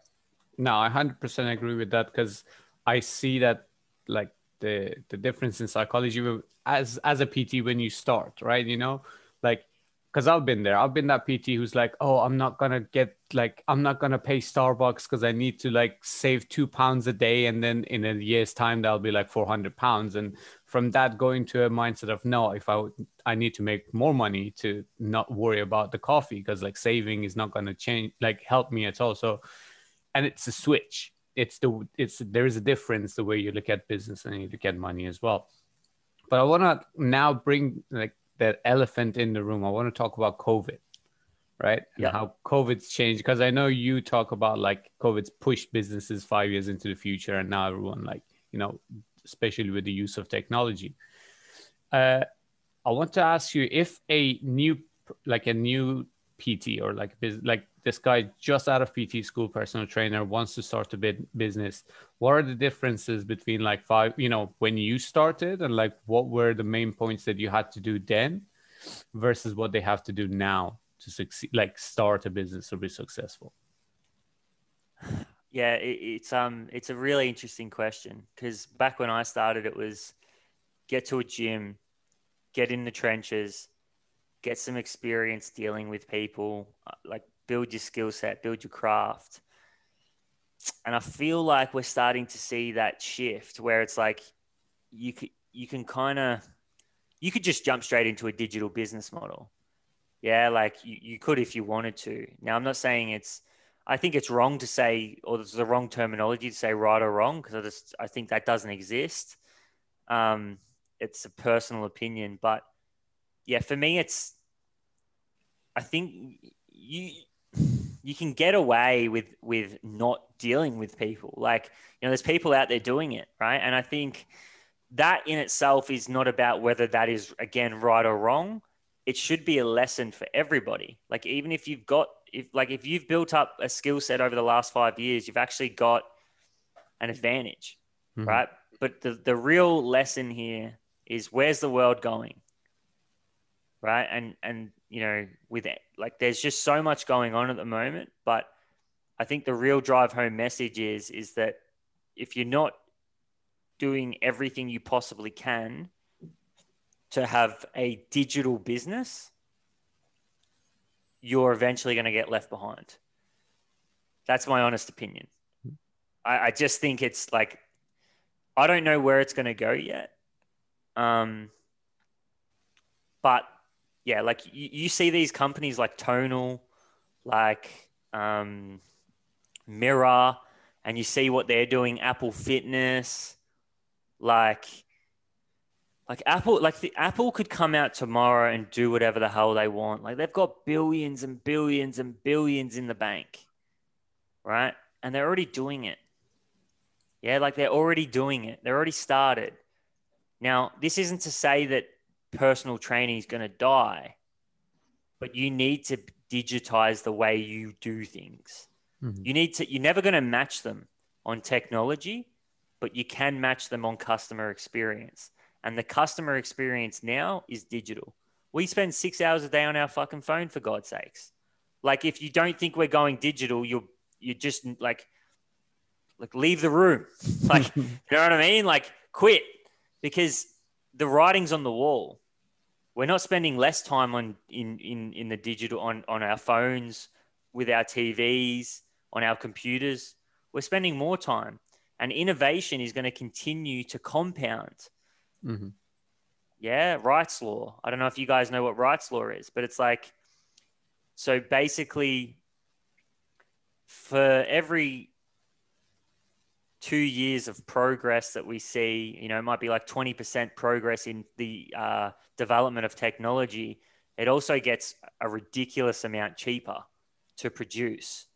C: No, I 100% agree with that because I see that like the the difference in psychology as as a PT when you start, right? You know, like because I've been there. I've been that PT who's like, oh, I'm not gonna get like I'm not gonna pay Starbucks because I need to like save two pounds a day, and then in a year's time that'll be like 400 pounds. And from that, going to a mindset of no, if I I need to make more money to not worry about the coffee because like saving is not gonna change like help me at all. So, and it's a switch. It's the it's there is a difference the way you look at business and you look at money as well. But I want to now bring like that elephant in the room. I want to talk about COVID, right? And
B: Yeah.
C: how COVID's changed because I know you talk about like COVID's pushed businesses five years into the future, and now everyone like you know, especially with the use of technology. Uh, I want to ask you if a new like a new PT or like like this guy just out of PT school, personal trainer wants to start a bit business. What are the differences between like five, you know, when you started and like what were the main points that you had to do then versus what they have to do now to succeed, like start a business or be successful?
B: Yeah, it, it's um it's a really interesting question because back when I started, it was get to a gym, get in the trenches, get some experience dealing with people, uh, like build your skill set, build your craft. And I feel like we're starting to see that shift where it's like you could you can kind of you could just jump straight into a digital business model. Yeah, like you, you could if you wanted to. Now I'm not saying it's I think it's wrong to say, or there's the wrong terminology to say right or wrong, because I just I think that doesn't exist. Um, it's a personal opinion, but yeah, for me, it's I think you you can get away with with not dealing with people. Like you know, there's people out there doing it, right? And I think that in itself is not about whether that is again right or wrong. It should be a lesson for everybody. Like even if you've got if like if you've built up a skill set over the last five years, you've actually got an advantage,
C: Mhm.
B: right? But the the real lesson here is where's the world going, right? And and you know with it, like there's just so much going on at the moment, but I think the real drive home message is is that if you're not doing everything you possibly can to have a digital business, you're eventually going to get left behind. That's my honest opinion. I, I just think it's like, I don't know where it's going to go yet. Um, but yeah, like you, you see these companies like Tonal, like um, Mirror, and you see what they're doing, Apple Fitness, like like Apple, like the Apple could come out tomorrow and do whatever the hell they want. Like they've got billions and billions and billions in the bank, right? And they're already doing it. Yeah, like they're already doing it. They're already started. Now, this isn't to say that personal training is going to die, but you need to digitize the way you do things.
C: Mhm.
B: You need to, you're never going to match them on technology, but you can match them on customer experience. And the customer experience now is digital. We spend six hours a day on our fucking phone, for God's sakes. Like, if you don't think we're going digital, you're you're just like like leave the room. like, you know what I mean? Like, quit because the writing's on the wall. We're not spending less time on in in in the digital on on our phones, with our TVs, on our computers. We're spending more time, and innovation is going to continue to compound.
C: Mhm.
B: Yeah, Wright's law. I don't know if you guys know what Wright's law is, but it's like so basically for every two years of progress that we see, you know, it might be like 20% progress in the uh, development of technology. it also gets a ridiculous amount cheaper to produce,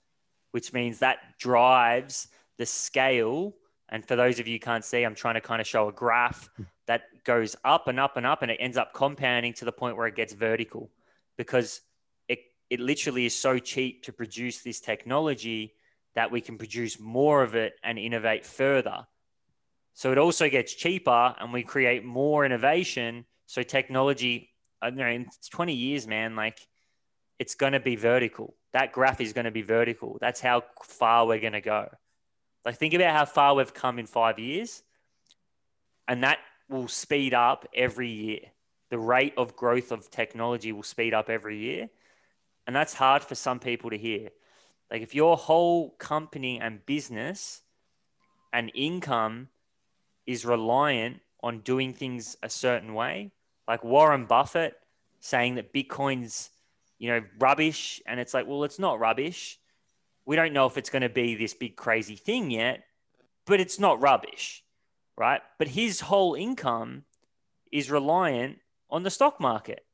B: which means that drives the scale. And for those of you who can't see, I'm trying to kind of show a graph that goes up and up and up, and it ends up compounding to the point where it gets vertical because it, it literally is so cheap to produce this technology that we can produce more of it and innovate further. So it also gets cheaper and we create more innovation. So technology, I know, in 20 years, man, like it's going to be vertical. That graph is going to be vertical. That's how far we're going to go. Like think about how far we've come in five years. And that will speed up every year. The rate of growth of technology will speed up every year. And that's hard for some people to hear. Like if your whole company and business and income is reliant on doing things a certain way, like Warren Buffett saying that Bitcoin's, you know, rubbish, and it's like, well, it's not rubbish. We don't know if it's going to be this big crazy thing yet, but it's not rubbish, right? But his whole income is reliant on the stock market,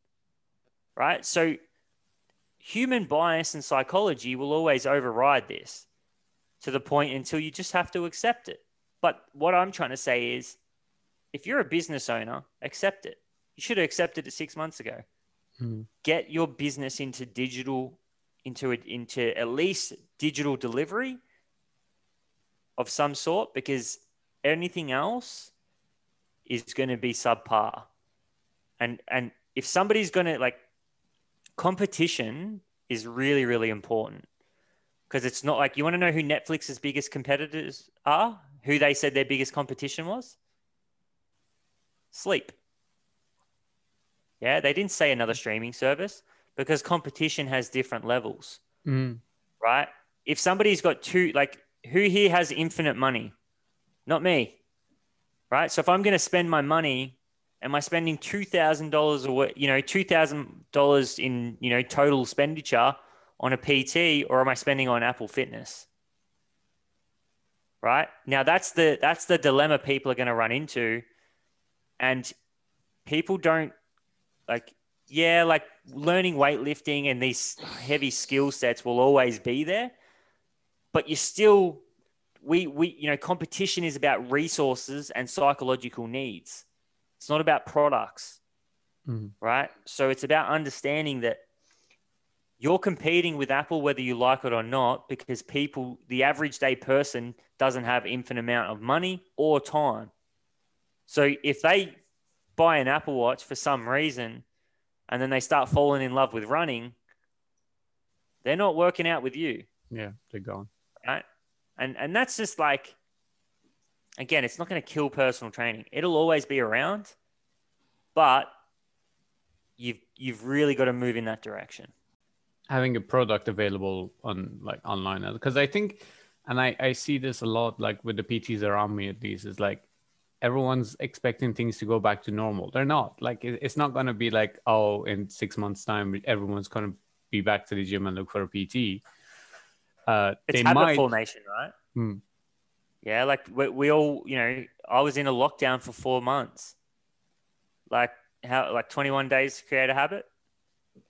B: right? So human bias and psychology will always override this to the point until you just have to accept it. But what I'm trying to say is if you're a business owner, accept it. You should have accepted it six months ago.
C: Hmm.
B: Get your business into digital, into it, into at least digital delivery of some sort, because anything else is going to be subpar. And and if somebody's going to like competition is really really important because it's not like you want to know who Netflix's biggest competitors are, who they said their biggest competition was? Sleep. Yeah, they didn't say another streaming service because competition has different levels,
C: Mm.
B: right? If somebody's got two, like, who here has infinite money? Not me, right? So if I'm going to spend my money, am I spending two thousand dollars or you know two thousand dollars in you know total expenditure on a PT, or am I spending on Apple Fitness? Right? Now, that's the that's the dilemma people are going to run into, and people don't like yeah like learning weightlifting and these heavy skill sets will always be there but you still we we you know competition is about resources and psychological needs it's not about products
C: Mhm.
B: right so it's about understanding that you're competing with apple whether you like it or not because people the average day person doesn't have infinite amount of money or time so if they buy an apple watch for some reason and then they start falling in love with running they're not working out with you
C: Yeah, they're gone.
B: right? And and that's just like, again, it's not going to kill personal training. It'll always be around, but you've you've really got to move in that direction.
C: having a product available on like online because i think and I, I see this a lot like with the pts around me at least is like everyone's expecting things to go back to normal they're not like it- it's not going to be like oh in six months time everyone's going to be back to the gym and look for a pt uh
B: It's
C: they
B: habit
C: might
B: formation, right?
C: Hmm.
B: Yeah, like we, we all, you know, I was in a lockdown for four months. Like how, like twenty one days to create a habit.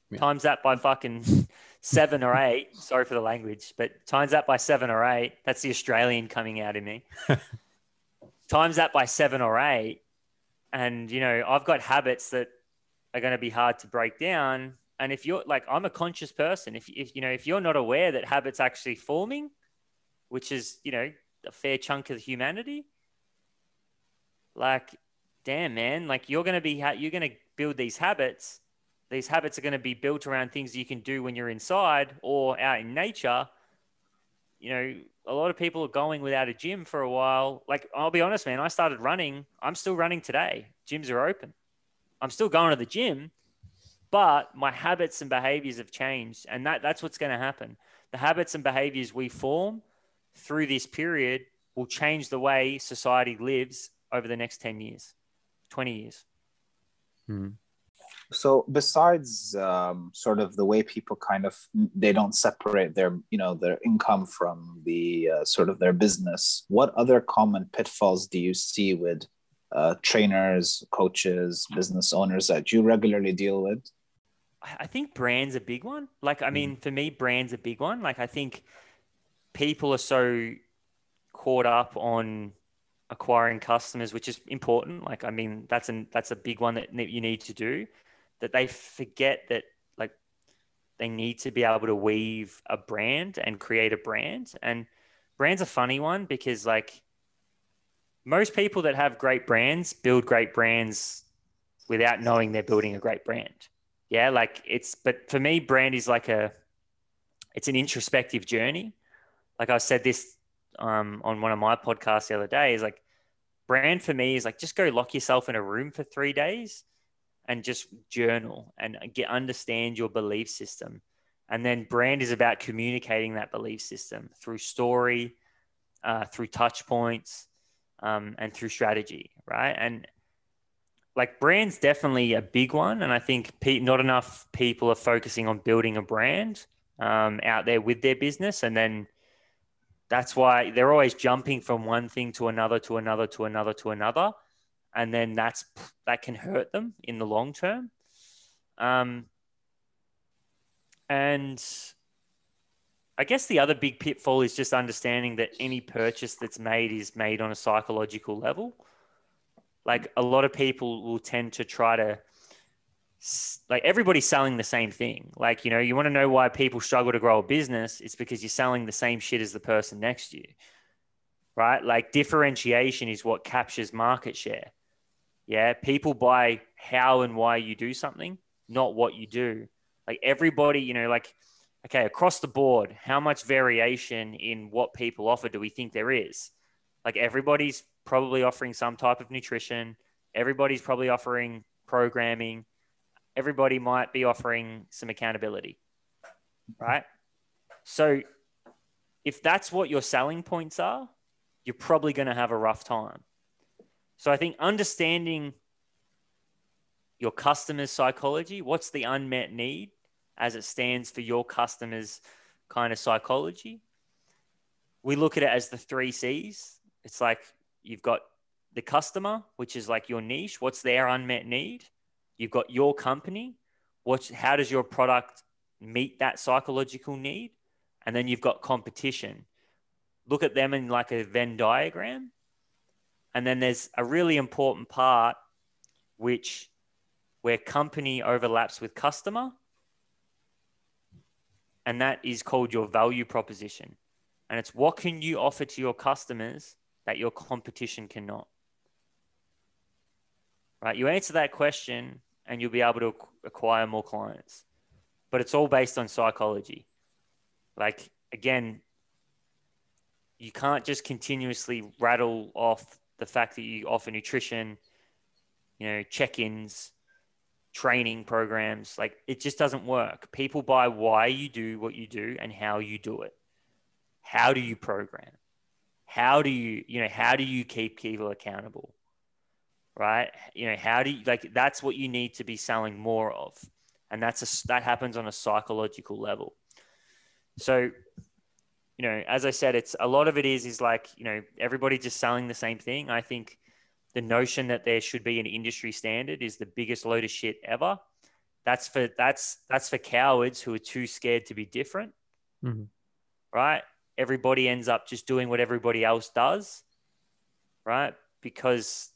C: Yeah.
B: Times that by fucking seven or eight. Sorry for the language, but times that by seven or eight. That's the Australian coming out in me. times that by seven or eight, and you know, I've got habits that are going to be hard to break down. And if you're like, I'm a conscious person. If if you know, if you're not aware that habits actually forming, which is you know a fair chunk of humanity, like, damn man, like you're going to be ha- you're going to build these habits. These habits are going to be built around things you can do when you're inside or out in nature. You know, a lot of people are going without a gym for a while. Like, I'll be honest, man, I started running. I'm still running today. Gyms are open. I'm still going to the gym, but my habits and behaviors have changed. And that, that's what's going to happen. The habits and behaviors we form through this period will change the way society lives over the next 10 years, 20 years.
C: Hmm.
D: so besides um, sort of the way people kind of they don't separate their you know their income from the uh, sort of their business what other common pitfalls do you see with uh, trainers coaches business owners that you regularly deal with
B: I I think brand's a big one. Like, I mean, for me, brand's a big one. Like, I think people are so caught up on acquiring customers, which is important. Like, I mean, that's an that's a big one that you need to do. That they forget that like they need to be able to weave a brand and create a brand. And brand's a funny one because like most people that have great brands build great brands without knowing they're building a great brand. Yeah, like it's but for me, brand is like a it's an introspective journey. Like I said this um, on one of my podcasts the other day is like brand for me is like just go lock yourself in a room for three days and just journal and get understand your belief system. And then brand is about communicating that belief system through story, uh, through touch points, um, and through strategy, right? And like brand's definitely a big one, and I think not enough people are focusing on building a brand um, out there with their business, and then that's why they're always jumping from one thing to another to another to another to another, and then that's that can hurt them in the long term. Um, and I guess the other big pitfall is just understanding that any purchase that's made is made on a psychological level. Like a lot of people will tend to try to, like everybody's selling the same thing. Like, you know, you want to know why people struggle to grow a business, it's because you're selling the same shit as the person next to you, right? Like differentiation is what captures market share. Yeah. People buy how and why you do something, not what you do. Like everybody, you know, like, okay, across the board, how much variation in what people offer do we think there is? Like everybody's probably offering some type of nutrition, everybody's probably offering programming, everybody might be offering some accountability, right? So if that's what your selling points are, you're probably going to have a rough time. So I think understanding your customer's psychology, what's the unmet need as it stands for your customer's kind of psychology. We look at it as the three C's. It's like you've got the customer, which is like your niche. What's their unmet need? You've got your company. What's how does your product meet that psychological need? And then you've got competition. Look at them in like a Venn diagram. And then there's a really important part which where company overlaps with customer and that is called your value proposition. And it's what can you offer to your customers that your competition cannot? Right? You answer that question and you'll be able to acquire more clients. But it's all based on psychology. Like, again, you can't just continuously rattle off the fact that you offer nutrition, you know, check ins, training programs. Like it just doesn't work. People buy why you do what you do and how you do it. How do you program? How do you, you know, how do you keep people accountable? Right? You know, how do you like that's what you need to be selling more of. And that's a that happens on a psychological level. So, you know, as I said, it's a lot of it is is like, you know, everybody just selling the same thing. I think the notion that there should be an industry standard is the biggest load of shit ever. That's for that's that's for cowards who are too scared to be different.
C: Mhm.
B: Right? Everybody ends up just doing what everybody else does. Right? Because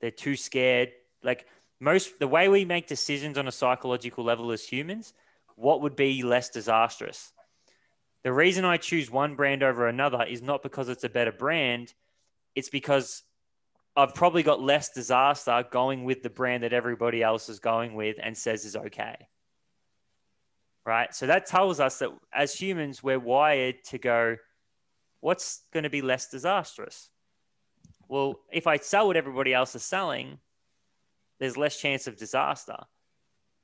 B: they're too scared. Like most the way we make decisions on a psychological level as humans, what would be less disastrous? The reason I choose one brand over another is not because it's a better brand, it's because I've probably got less disaster going with the brand that everybody else is going with and says is okay. Right. So that tells us that as humans, we're wired to go, what's going to be less disastrous? Well, if I sell what everybody else is selling, there's less chance of disaster.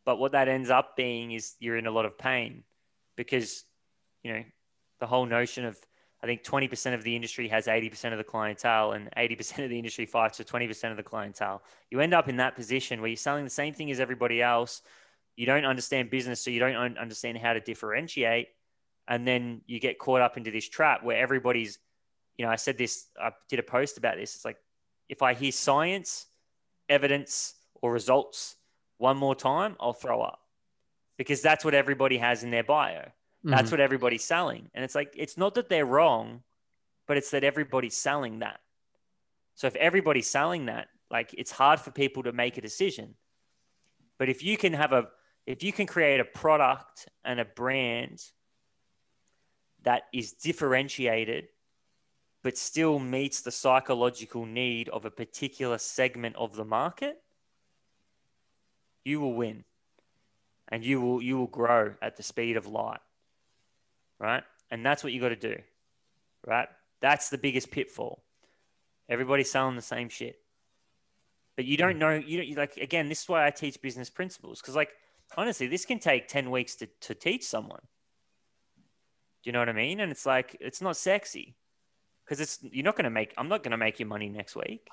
B: But what that ends up being is you're in a lot of pain because, you know, the whole notion of I think 20% of the industry has 80% of the clientele and 80% of the industry fights for 20% of the clientele. You end up in that position where you're selling the same thing as everybody else. You don't understand business, so you don't understand how to differentiate. And then you get caught up into this trap where everybody's, you know, I said this, I did a post about this. It's like if I hear science, evidence, or results one more time, I'll throw up. because that's what everybody has in their bio. That's
C: Mhm.
B: what everybody's selling. And it's like, it's not that they're wrong, but it's that everybody's selling that. So if everybody's selling that, like it's hard for people to make a decision. But if you can have a, if you can create a product and a brand that is differentiated, but still meets the psychological need of a particular segment of the market, you will win. And you will you will grow at the speed of light right? And that's what you got to do right? That's the biggest pitfall. Everybody's selling the same shit. But you don't hmm. know you don't you like again this is why i teach business principles because like honestly this can take 10 weeks to, to teach someone. Do you know what i mean? And it's like it's not sexy because it's you're not going to make i'm not going to make you money next week.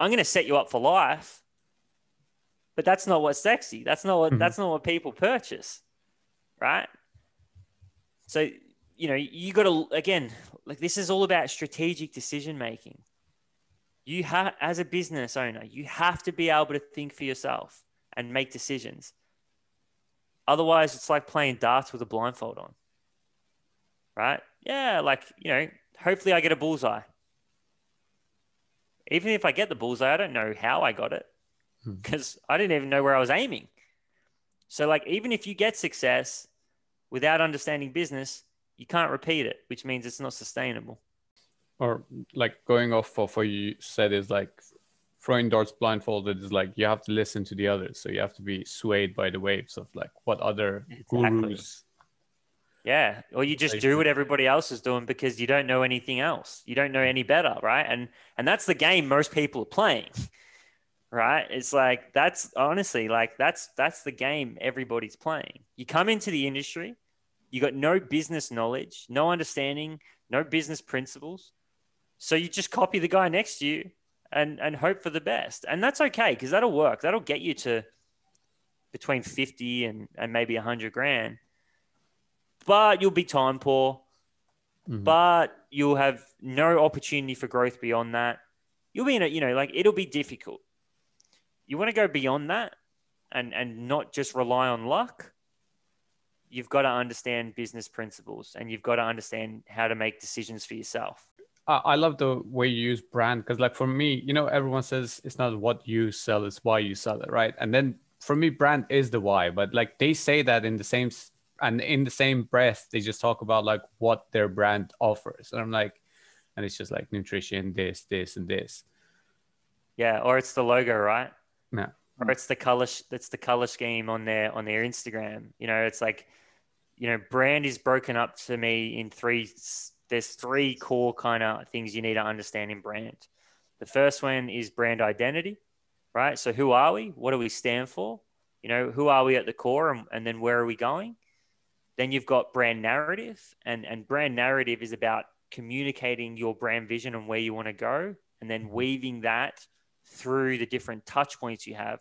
B: I'm going to set you up for life but that's not what's sexy. That's not what
C: Mhm.
B: that's not what people purchase right? So you know you got to again like this is all about strategic decision making. You have as a business owner you have to be able to think for yourself and make decisions. Otherwise it's like playing darts with a blindfold on right yeah like you know hopefully i get a bullseye even if i get the bullseye i don't know how i got it
C: Hmm.
B: because i didn't even know where i was aiming so like even if you get success without understanding business you can't repeat it which means it's not sustainable
C: or like going off of what you said is like throwing darts blindfolded is like you have to listen to the others so you have to be swayed by the waves of like what other
B: Exactly.
C: gurus
B: Yeah, or you just do what everybody else is doing because you don't know anything else. You don't know any better, right? And and that's the game most people are playing. Right? It's like that's honestly like that's that's the game everybody's playing. You come into the industry, you got no business knowledge, no understanding, no business principles. So you just copy the guy next to you and and hope for the best. And that's okay because that'll work. That'll get you to between 50 and, and maybe 100 grand but you'll be time poor,
C: Mhm.
B: but you'll have no opportunity for growth beyond that. You'll be in a, you know, like it'll be difficult. You want to go beyond that and and not just rely on luck. You've got to understand business principles and you've got to understand how to make decisions for yourself.
C: I love the way you use brand because, like, for me, you know, everyone says it's not what you sell, it's why you sell it, right? And then for me, brand is the why, but like they say that in the same and in the same breath, they just talk about like what their brand offers, and I'm like, and it's just like nutrition, this, this, and this.
B: Yeah, or it's the logo, right?
C: Yeah.
B: Or it's the color. sh- It's the color scheme on their on their Instagram. You know, it's like, you know, brand is broken up to me in three. There's three core kind of things you need to understand in brand. The first one is brand identity, right? So who are we? What do we stand for? You know, who are we at the core, and, and then where are we going? Then you've got brand narrative, and and brand narrative is about communicating your brand vision and where you want to go, and then mm-hmm. weaving that through the different touch points you have.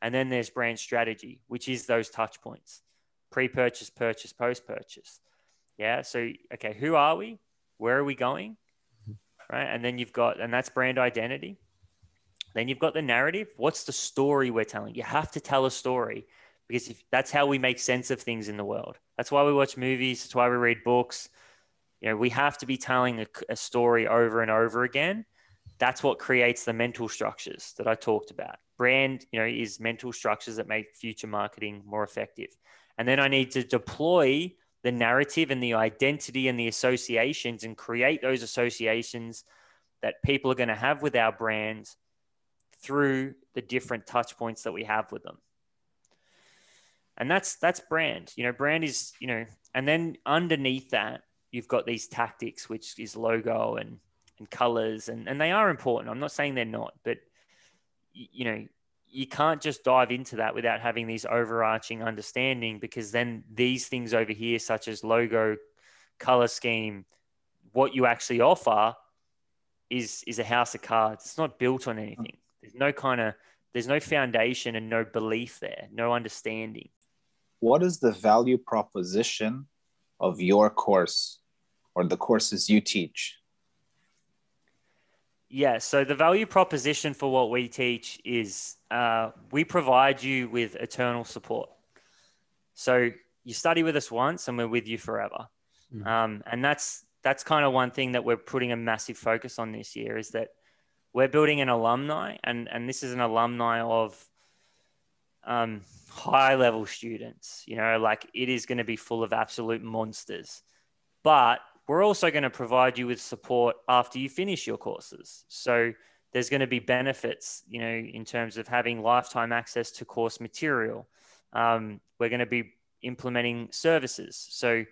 B: And then there's brand strategy, which is those touch points pre purchase, purchase, post purchase. Yeah. So, okay, who are we? Where are we going? Mm-hmm. Right. And then you've got, and that's brand identity. Then you've got the narrative. What's the story we're telling? You have to tell a story because if, that's how we make sense of things in the world. That's why we watch movies. That's why we read books. You know, we have to be telling a, a story over and over again that's what creates the mental structures that I talked about. Brand, you know, is mental structures that make future marketing more effective. And then I need to deploy the narrative and the identity and the associations and create those associations that people are going to have with our brand through the different touch points that we have with them. And that's that's brand. You know, brand is, you know, and then underneath that, you've got these tactics, which is logo and and colors and, and they are important. I'm not saying they're not but you know you can't just dive into that without having these overarching understanding because then these things over here such as logo color scheme what you actually offer is is a house of cards. It's not built on anything. There's no kind of there's no foundation and no belief there no understanding
D: What is the value proposition of your course or the courses you teach?
B: Yeah, so the value proposition for what we teach is uh, we provide you with eternal support. So you study with us once and we're with you forever.
C: Mhm.
B: Um, and that's that's kind of one thing that we're putting a massive focus on this year is that we're building an alumni and and this is an alumni of um, high level students you know like it is going to be full of absolute monsters. But we're also going to provide you with support after you finish your courses. So there's going to be benefits you know in terms of having lifetime access to course material. Um, we're going to be implementing services. So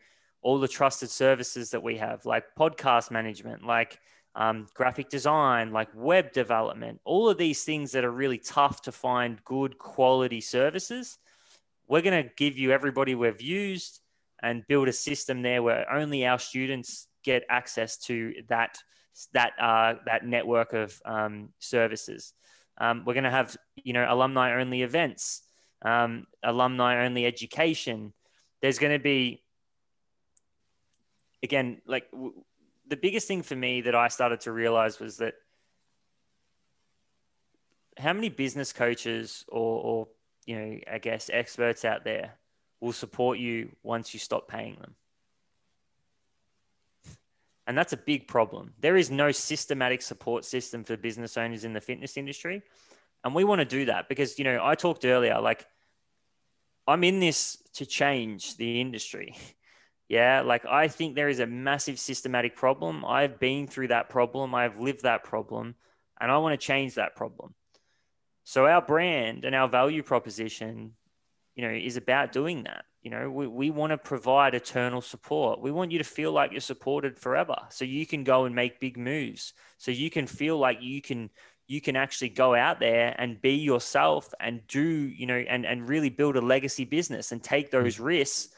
B: all the trusted services that we have like podcast management like um, graphic design, like web development, all of these things that are really tough to find good quality services. We're going to give you everybody we've used and build a system there where only our students get access to that that uh, that network of um, services. Um, we're going to have you know alumni only events, um, alumni only education. There's going to be again like w- the biggest thing for me that I started to realize was that how many business coaches or, or you know, I guess experts out there will support you once you stop paying them. And that's a big problem. There is no systematic support system for business owners in the fitness industry. And we want to do that because, you know, I talked earlier, like, I'm in this to change the industry. Yeah, like I think there is a massive systematic problem. I've been through that problem, I've lived that problem, and I want to change that problem. So our brand and our value proposition, you know, is about doing that. You know, we, we want to provide eternal support. We want you to feel like you're supported forever. So you can go and make big moves. So you can feel like you can you can actually go out there and be yourself and do, you know, and, and really build a legacy business and take hmm. those risks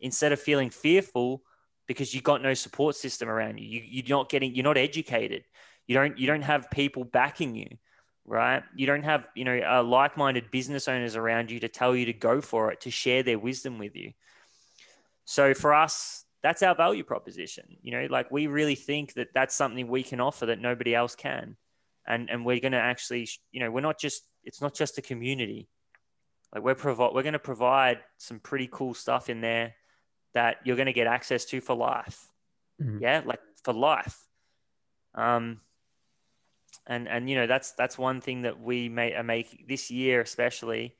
B: instead of feeling fearful because you got no support system around you. you you're not getting you're not educated. You don't you don't have people backing you right? You don't have you know uh, like-minded business owners around you to tell you to go for it to share their wisdom with you. So for us that's our value proposition. You know like we really think that that's something we can offer that nobody else can. And and we're going to actually you know we're not just it's not just a community. Like we're provide we're going to provide some pretty cool stuff in there that you're going to get access to for life.
C: Mhm.
B: Yeah, like for life. Um, and and you know that's that's one thing that we may are make this year especially.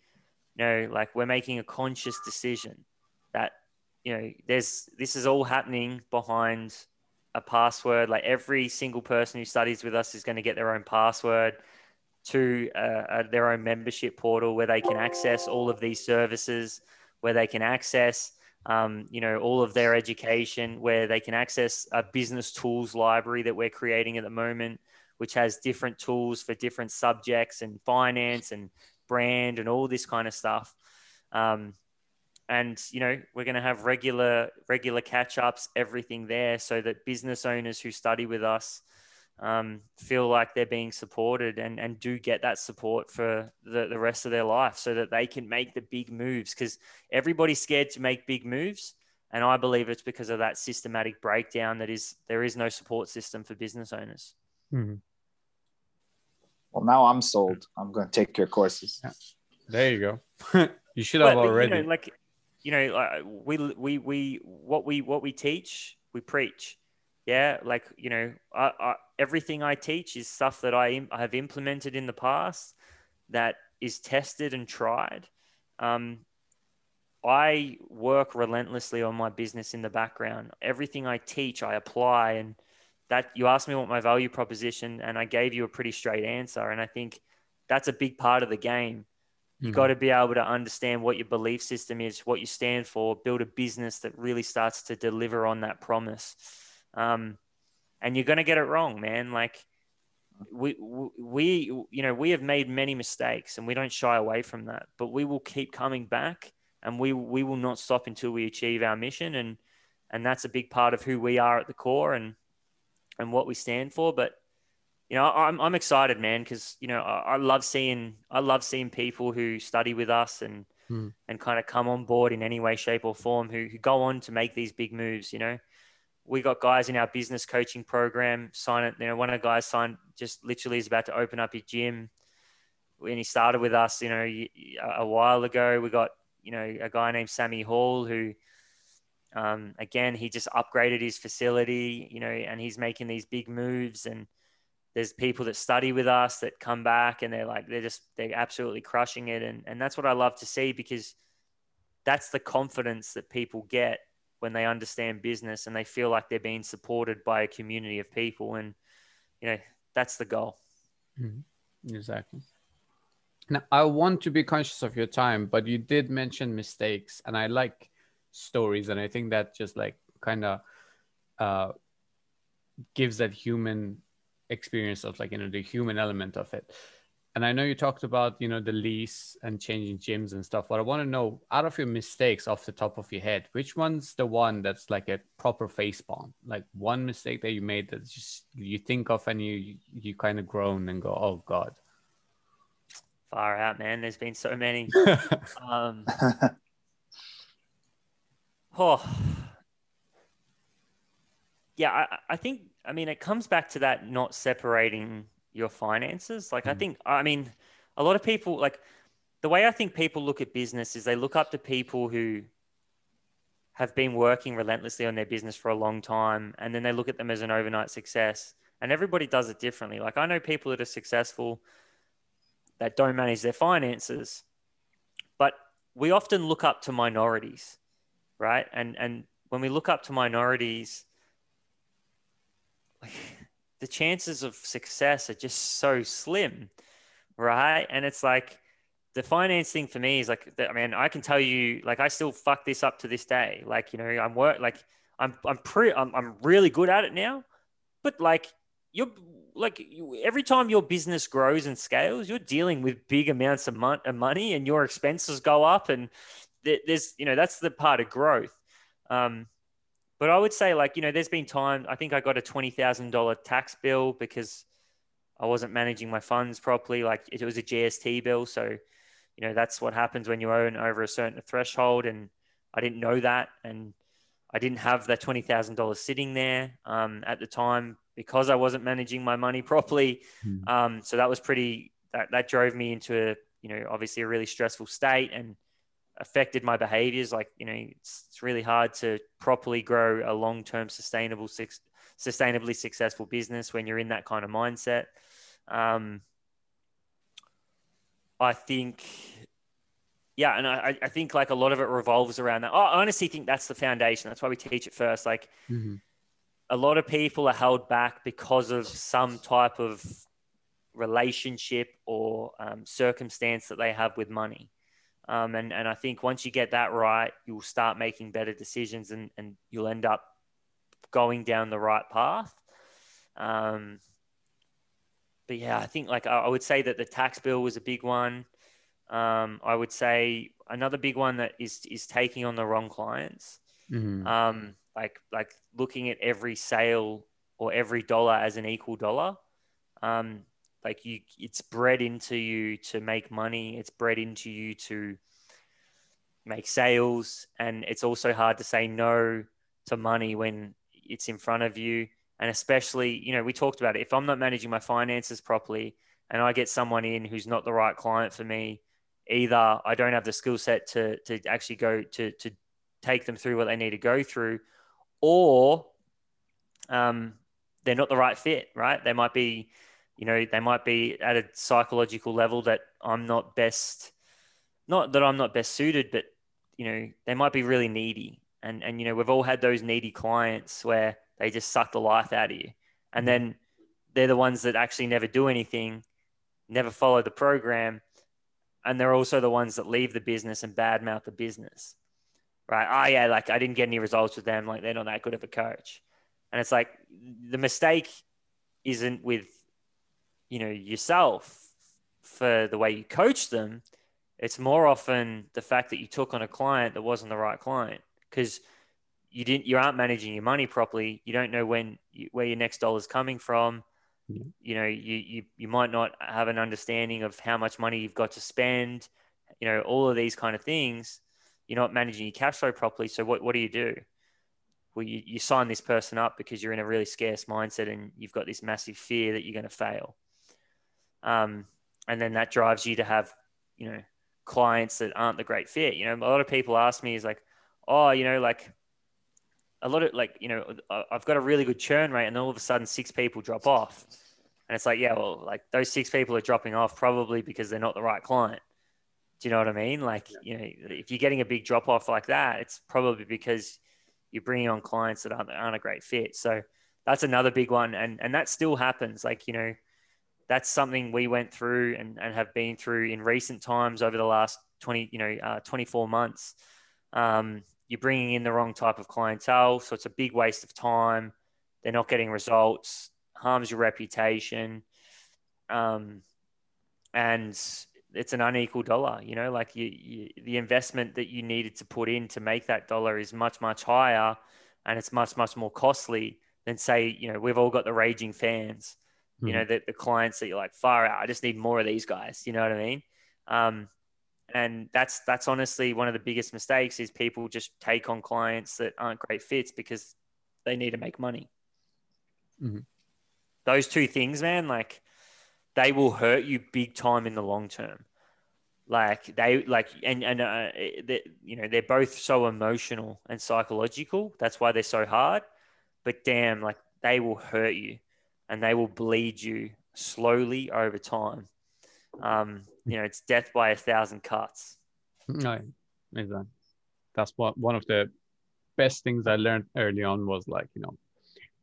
B: You know, like we're making a conscious decision that you know there's this is all happening behind a password. Like every single person who studies with us is going to get their own password to uh, uh, their own membership portal where they can access all of these services, where they can access um, you know, all of their education, where they can access a business tools library that we're creating at the moment, which has different tools for different subjects and finance and brand and all this kind of stuff. Um, and you know, we're going to have regular regular catch ups, everything there, so that business owners who study with us um, feel like they're being supported and, and do get that support for the, the rest of their life so that they can make the big moves because everybody's scared to make big moves. And I believe it's because of that systematic breakdown that is there is no support system for business owners.
C: Mhm.
D: Well, now I'm sold. I'm going to take your courses.
C: There you go. you should
B: But-
C: have
B: but, you
C: already.
B: know, like, you know, uh, we, we, we, what we, what we teach, we preach. Yeah. Like, you know, I, I, everything I teach is stuff that I, im- I have implemented in the past that is tested and tried. Um, I work relentlessly on my business in the background. Everything I teach, I apply. And that you asked me what my value proposition, and I gave you a pretty straight answer. And I think that's a big part of the game. You
C: Mhm.
B: got to be able to understand what your belief system is, what you stand for, build a business that really starts to deliver on that promise. Um, and you're going to get it wrong, man. Like we, we, you know, we have made many mistakes and we don't shy away from that, but we will keep coming back and we, we will not stop until we achieve our mission. And, and that's a big part of who we are at the core and, and what we stand for. But you know, I'm I'm excited, man, because you know I, I love seeing I love seeing people who study with us and
C: Hmm.
B: and kind of come on board in any way, shape, or form who who go on to make these big moves. You know, we got guys in our business coaching program sign it. You know, one of the guys signed just literally is about to open up his gym, and he started with us. You know, a while ago. We got you know, a guy named Sammy Hall who, um, again, he just upgraded his facility, you know, and he's making these big moves. And there's people that study with us that come back and they're like, they're just, they're absolutely crushing it. And, and that's what I love to see because that's the confidence that people get when they understand business and they feel like they're being supported by a community of people. And, you know, that's the goal.
C: Mm-hmm. Exactly. Now, I want to be conscious of your time, but you did mention mistakes, and I like stories, and I think that just like kind of uh, gives that human experience of like you know the human element of it. And I know you talked about you know the lease and changing gyms and stuff. But I want to know out of your mistakes off the top of your head, which one's the one that's like a proper face bomb? Like one mistake that you made that just you think of and you you kind of groan and go, oh god
B: far out, man. There's been so many. um, oh, yeah. I, I think. I mean, it comes back to that not separating your finances. Like. I hmm. think. I mean, a lot of people like the way I think people look at business is they look up to people who have been working relentlessly on their business for a long time, and then they look at them as an overnight success. And everybody does it differently. Like I know people that are successful that don't manage their finances. But we often look up to minorities, right? And and when we look up to minorities, like, the chances of success are just so slim, right? And it's like the finance thing for me is like, I mean, I can tell you, like, I still fuck this up to this day. Like, you know, I'm work, like, I'm, I'm pretty, I'm, I'm really good at it now, but like, you're like every time your business grows and scales, you're dealing with big amounts of, mon- of money and your expenses go up. And th- there's, you know, that's the part of growth. Um, but I would say, like, you know, there's been time, I think I got a $20,000 tax bill because I wasn't managing my funds properly. Like, it was a GST bill. So, you know, that's what happens when you own over a certain threshold. And I didn't know that. And I didn't have that $20,000 sitting there um, at the time because I wasn't managing my money properly. Mm. Um, so that was pretty, that, that drove me into, a, you know, obviously a really stressful state and affected my behaviors. Like, you know, it's, it's really hard to properly grow a long-term sustainable, sustainably successful business when you're in that kind of mindset. Um, I think, yeah, and I, I think like a lot of it revolves around that. I honestly think that's the foundation. That's why we teach it first. Like, mm-hmm a lot of people are held back because of some type of relationship or um, circumstance that they have with money. Um, and, and I think once you get that right, you'll start making better decisions and, and you'll end up going down the right path. Um, but yeah, I think like I would say that the tax bill was a big one. Um, I would say another big one that is is taking on the wrong clients. Mm-hmm. Um, like like looking at every sale or every dollar as an equal dollar. Um, like you, it's bred into you to make money. It's bred into you to make sales, and it's also hard to say no to money when it's in front of you. And especially, you know, we talked about it. If I'm not managing my finances properly, and I get someone in who's not the right client for me, either I don't have the skill set to to actually go to to take them through what they need to go through, or um, they're not the right fit, right? They might be, you know, they might be at a psychological level that I'm not best, not that I'm not best suited, but you know, they might be really needy. And and you know, we've all had those needy clients where they just suck the life out of you, and mm-hmm. then they're the ones that actually never do anything, never follow the program, and they're also the ones that leave the business and badmouth the business right? Oh yeah, like I didn't get any results with them. Like they're not that good of a coach. And it's like the mistake isn't with, you know, yourself for the way you coach them. It's more often the fact that you took on a client that wasn't the right client because you didn't, you aren't managing your money properly. You don't know when, you, where your next dollar is coming from. You know, you, you, you might not have an understanding of how much money you've got to spend, you know, all of these kind of things you're not managing your cash flow properly. So what, what do you do? Well, you, you sign this person up because you're in a really scarce mindset and you've got this massive fear that you're going to fail. Um, and then that drives you to have, you know, clients that aren't the great fit. You know, a lot of people ask me is like, oh, you know, like a lot of like, you know, I've got a really good churn rate, and all of a sudden six people drop off. And it's like, yeah, well, like those six people are dropping off probably because they're not the right client. Do you know what I mean? Like, you know, if you're getting a big drop off like that, it's probably because you're bringing on clients that aren't, aren't a great fit. So that's another big one. And, and that still happens. Like, you know, that's something we went through and, and have been through in recent times over the last 20, you know, uh, 24 months. Um, you're bringing in the wrong type of clientele. So it's a big waste of time. They're not getting results, harms your reputation. Um, and it's an unequal dollar, you know, like you, you, the investment that you needed to put in to make that dollar is much, much higher and it's much, much more costly than say, you know, we've all got the raging fans. You know, the, the clients that you're like, far out, I just need more of these guys. You know what I mean? Um, and that's that's honestly one of the biggest mistakes is people just take on clients that aren't great fits because they need to make money. Mm-hmm. those two things man like they will hurt you big time in the long term. Like they like and and uh, they, you know they're both so emotional and psychological. That's why they're so hard. But damn like they will hurt you and they will bleed you slowly over time um you know, it's death by a thousand cuts.
C: No, exactly. That's what one of the best things I learned early on was like, you know,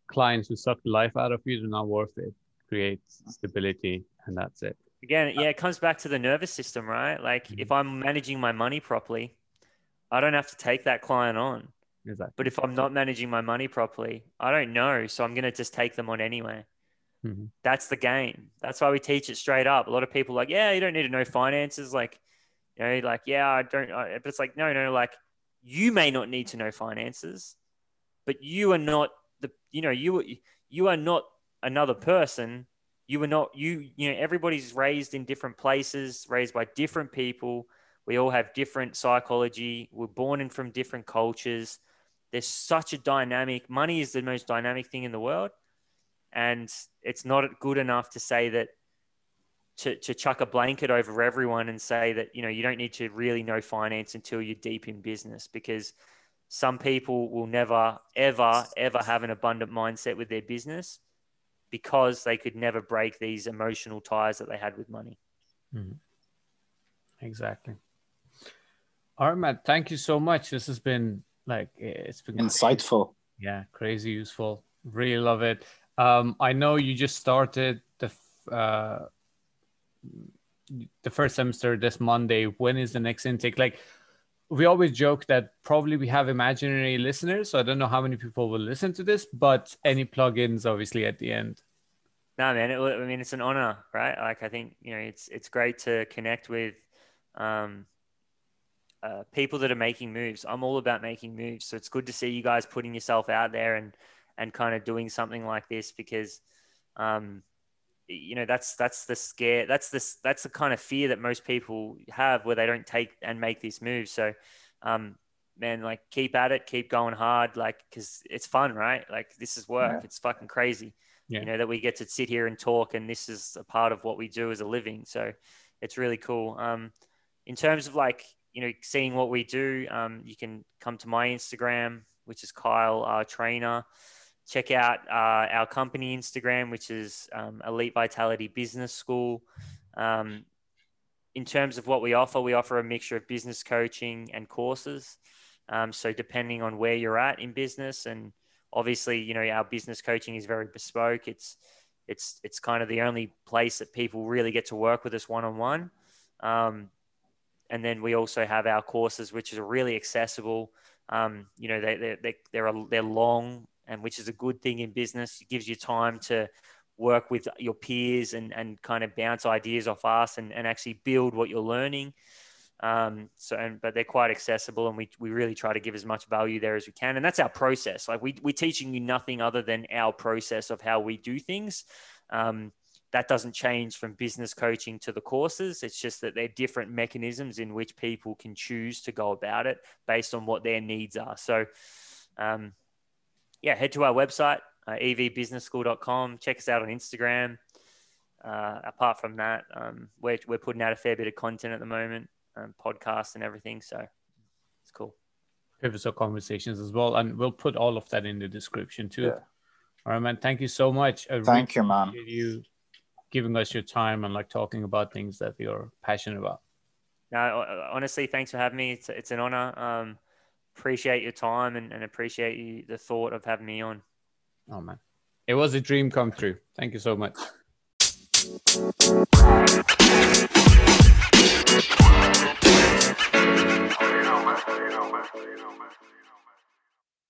C: clients who suck the life out of you are not worth it. Create stability, and that's it.
B: Again, yeah, it comes back to the nervous system, right? Like mm-hmm. if I'm managing my money properly, I don't have to take that client on.
C: Exactly.
B: But if I'm not managing my money properly, I don't know. So I'm going to just take them on anyway. Mm-hmm. That's the game. That's why we teach it straight up. A lot of people like, yeah, you don't need to know finances. Like, you know, like, yeah, I don't. I, but it's like, no, no, like, you may not need to know finances, but you are not the, you know, you you are not another person. You are not you. You know, everybody's raised in different places, raised by different people. We all have different psychology. We're born in from different cultures. There's such a dynamic. Money is the most dynamic thing in the world and it's not good enough to say that to, to chuck a blanket over everyone and say that you know you don't need to really know finance until you're deep in business because some people will never ever ever have an abundant mindset with their business because they could never break these emotional ties that they had with money.
A: Mm-hmm. exactly. All right matt thank you so much. This has been like it's been
D: insightful.
A: crazy. yeah crazy useful. Really love it um, I know you just started the uh, the first semester this Monday. When is the next intake? Like we always joke that probably we have imaginary listeners, so I don't know how many people will listen to this, but any plugins obviously at the end.
B: No, man. It, I mean, it's an honor, right? Like I think you know, it's it's great to connect with um, uh, people that are making moves. I'm all about making moves, so it's good to see you guys putting yourself out there and and kind of doing something like this because um, you know that's that's the scare that's this that's the kind of fear that most people have where they don't take and make this move. So um, man like keep at it keep going hard like because it's fun right? Like this is work. Yeah. it's fucking crazy yeah. you know that we get to sit here and talk and this is a part of what we do as a living. So it's really cool. Um, in terms of like you know seeing what we do um, you can come to my instagram which is kyle uh, trainer check out uh, our company Instagram, which is um, Elite Vitality Business School. Um, in terms of what we offer, we offer a mixture of business coaching and courses. Um, so depending on where you're at in business, and obviously, you know, our business coaching is very bespoke. It's it's it's kind of the only place that people really get to work with us one on one. And then we also have our courses, which are really accessible. Um, you know, they, they, they, they're, they're long and which is a good thing in business. It gives you time to work with your peers and, and kind of bounce ideas off us and, and actually build what you're learning. Um, so, and, but they're quite accessible and we, we really try to give as much value there as we can. And that's our process. Like we, we're teaching you nothing other than our process of how we do things. Um, that doesn't change from business coaching to the courses. It's just that they're different mechanisms in which people can choose to go about it based on what their needs are. So, um, yeah, head to our website, uh, evbusinessschool.com. Check us out on Instagram. Uh, apart from that, um, we're, we're putting out a fair bit of content at the moment. um, podcast and everything. So it's cool.
C: Pivotal conversations as well, and we'll put all of that in the description too.
D: Yeah.
C: All right, man. Thank you so much. I
D: Thank you, man.
C: appreciate you giving us your time and like talking about things that you're passionate about.
B: No, honestly, thanks for having me. It's, it's an honor. Um, appreciate your time and, and appreciate you, the thought of having me on.
C: Oh, man. It was a dream come true. Thank you so much. you know, man. You know, man. You know, man.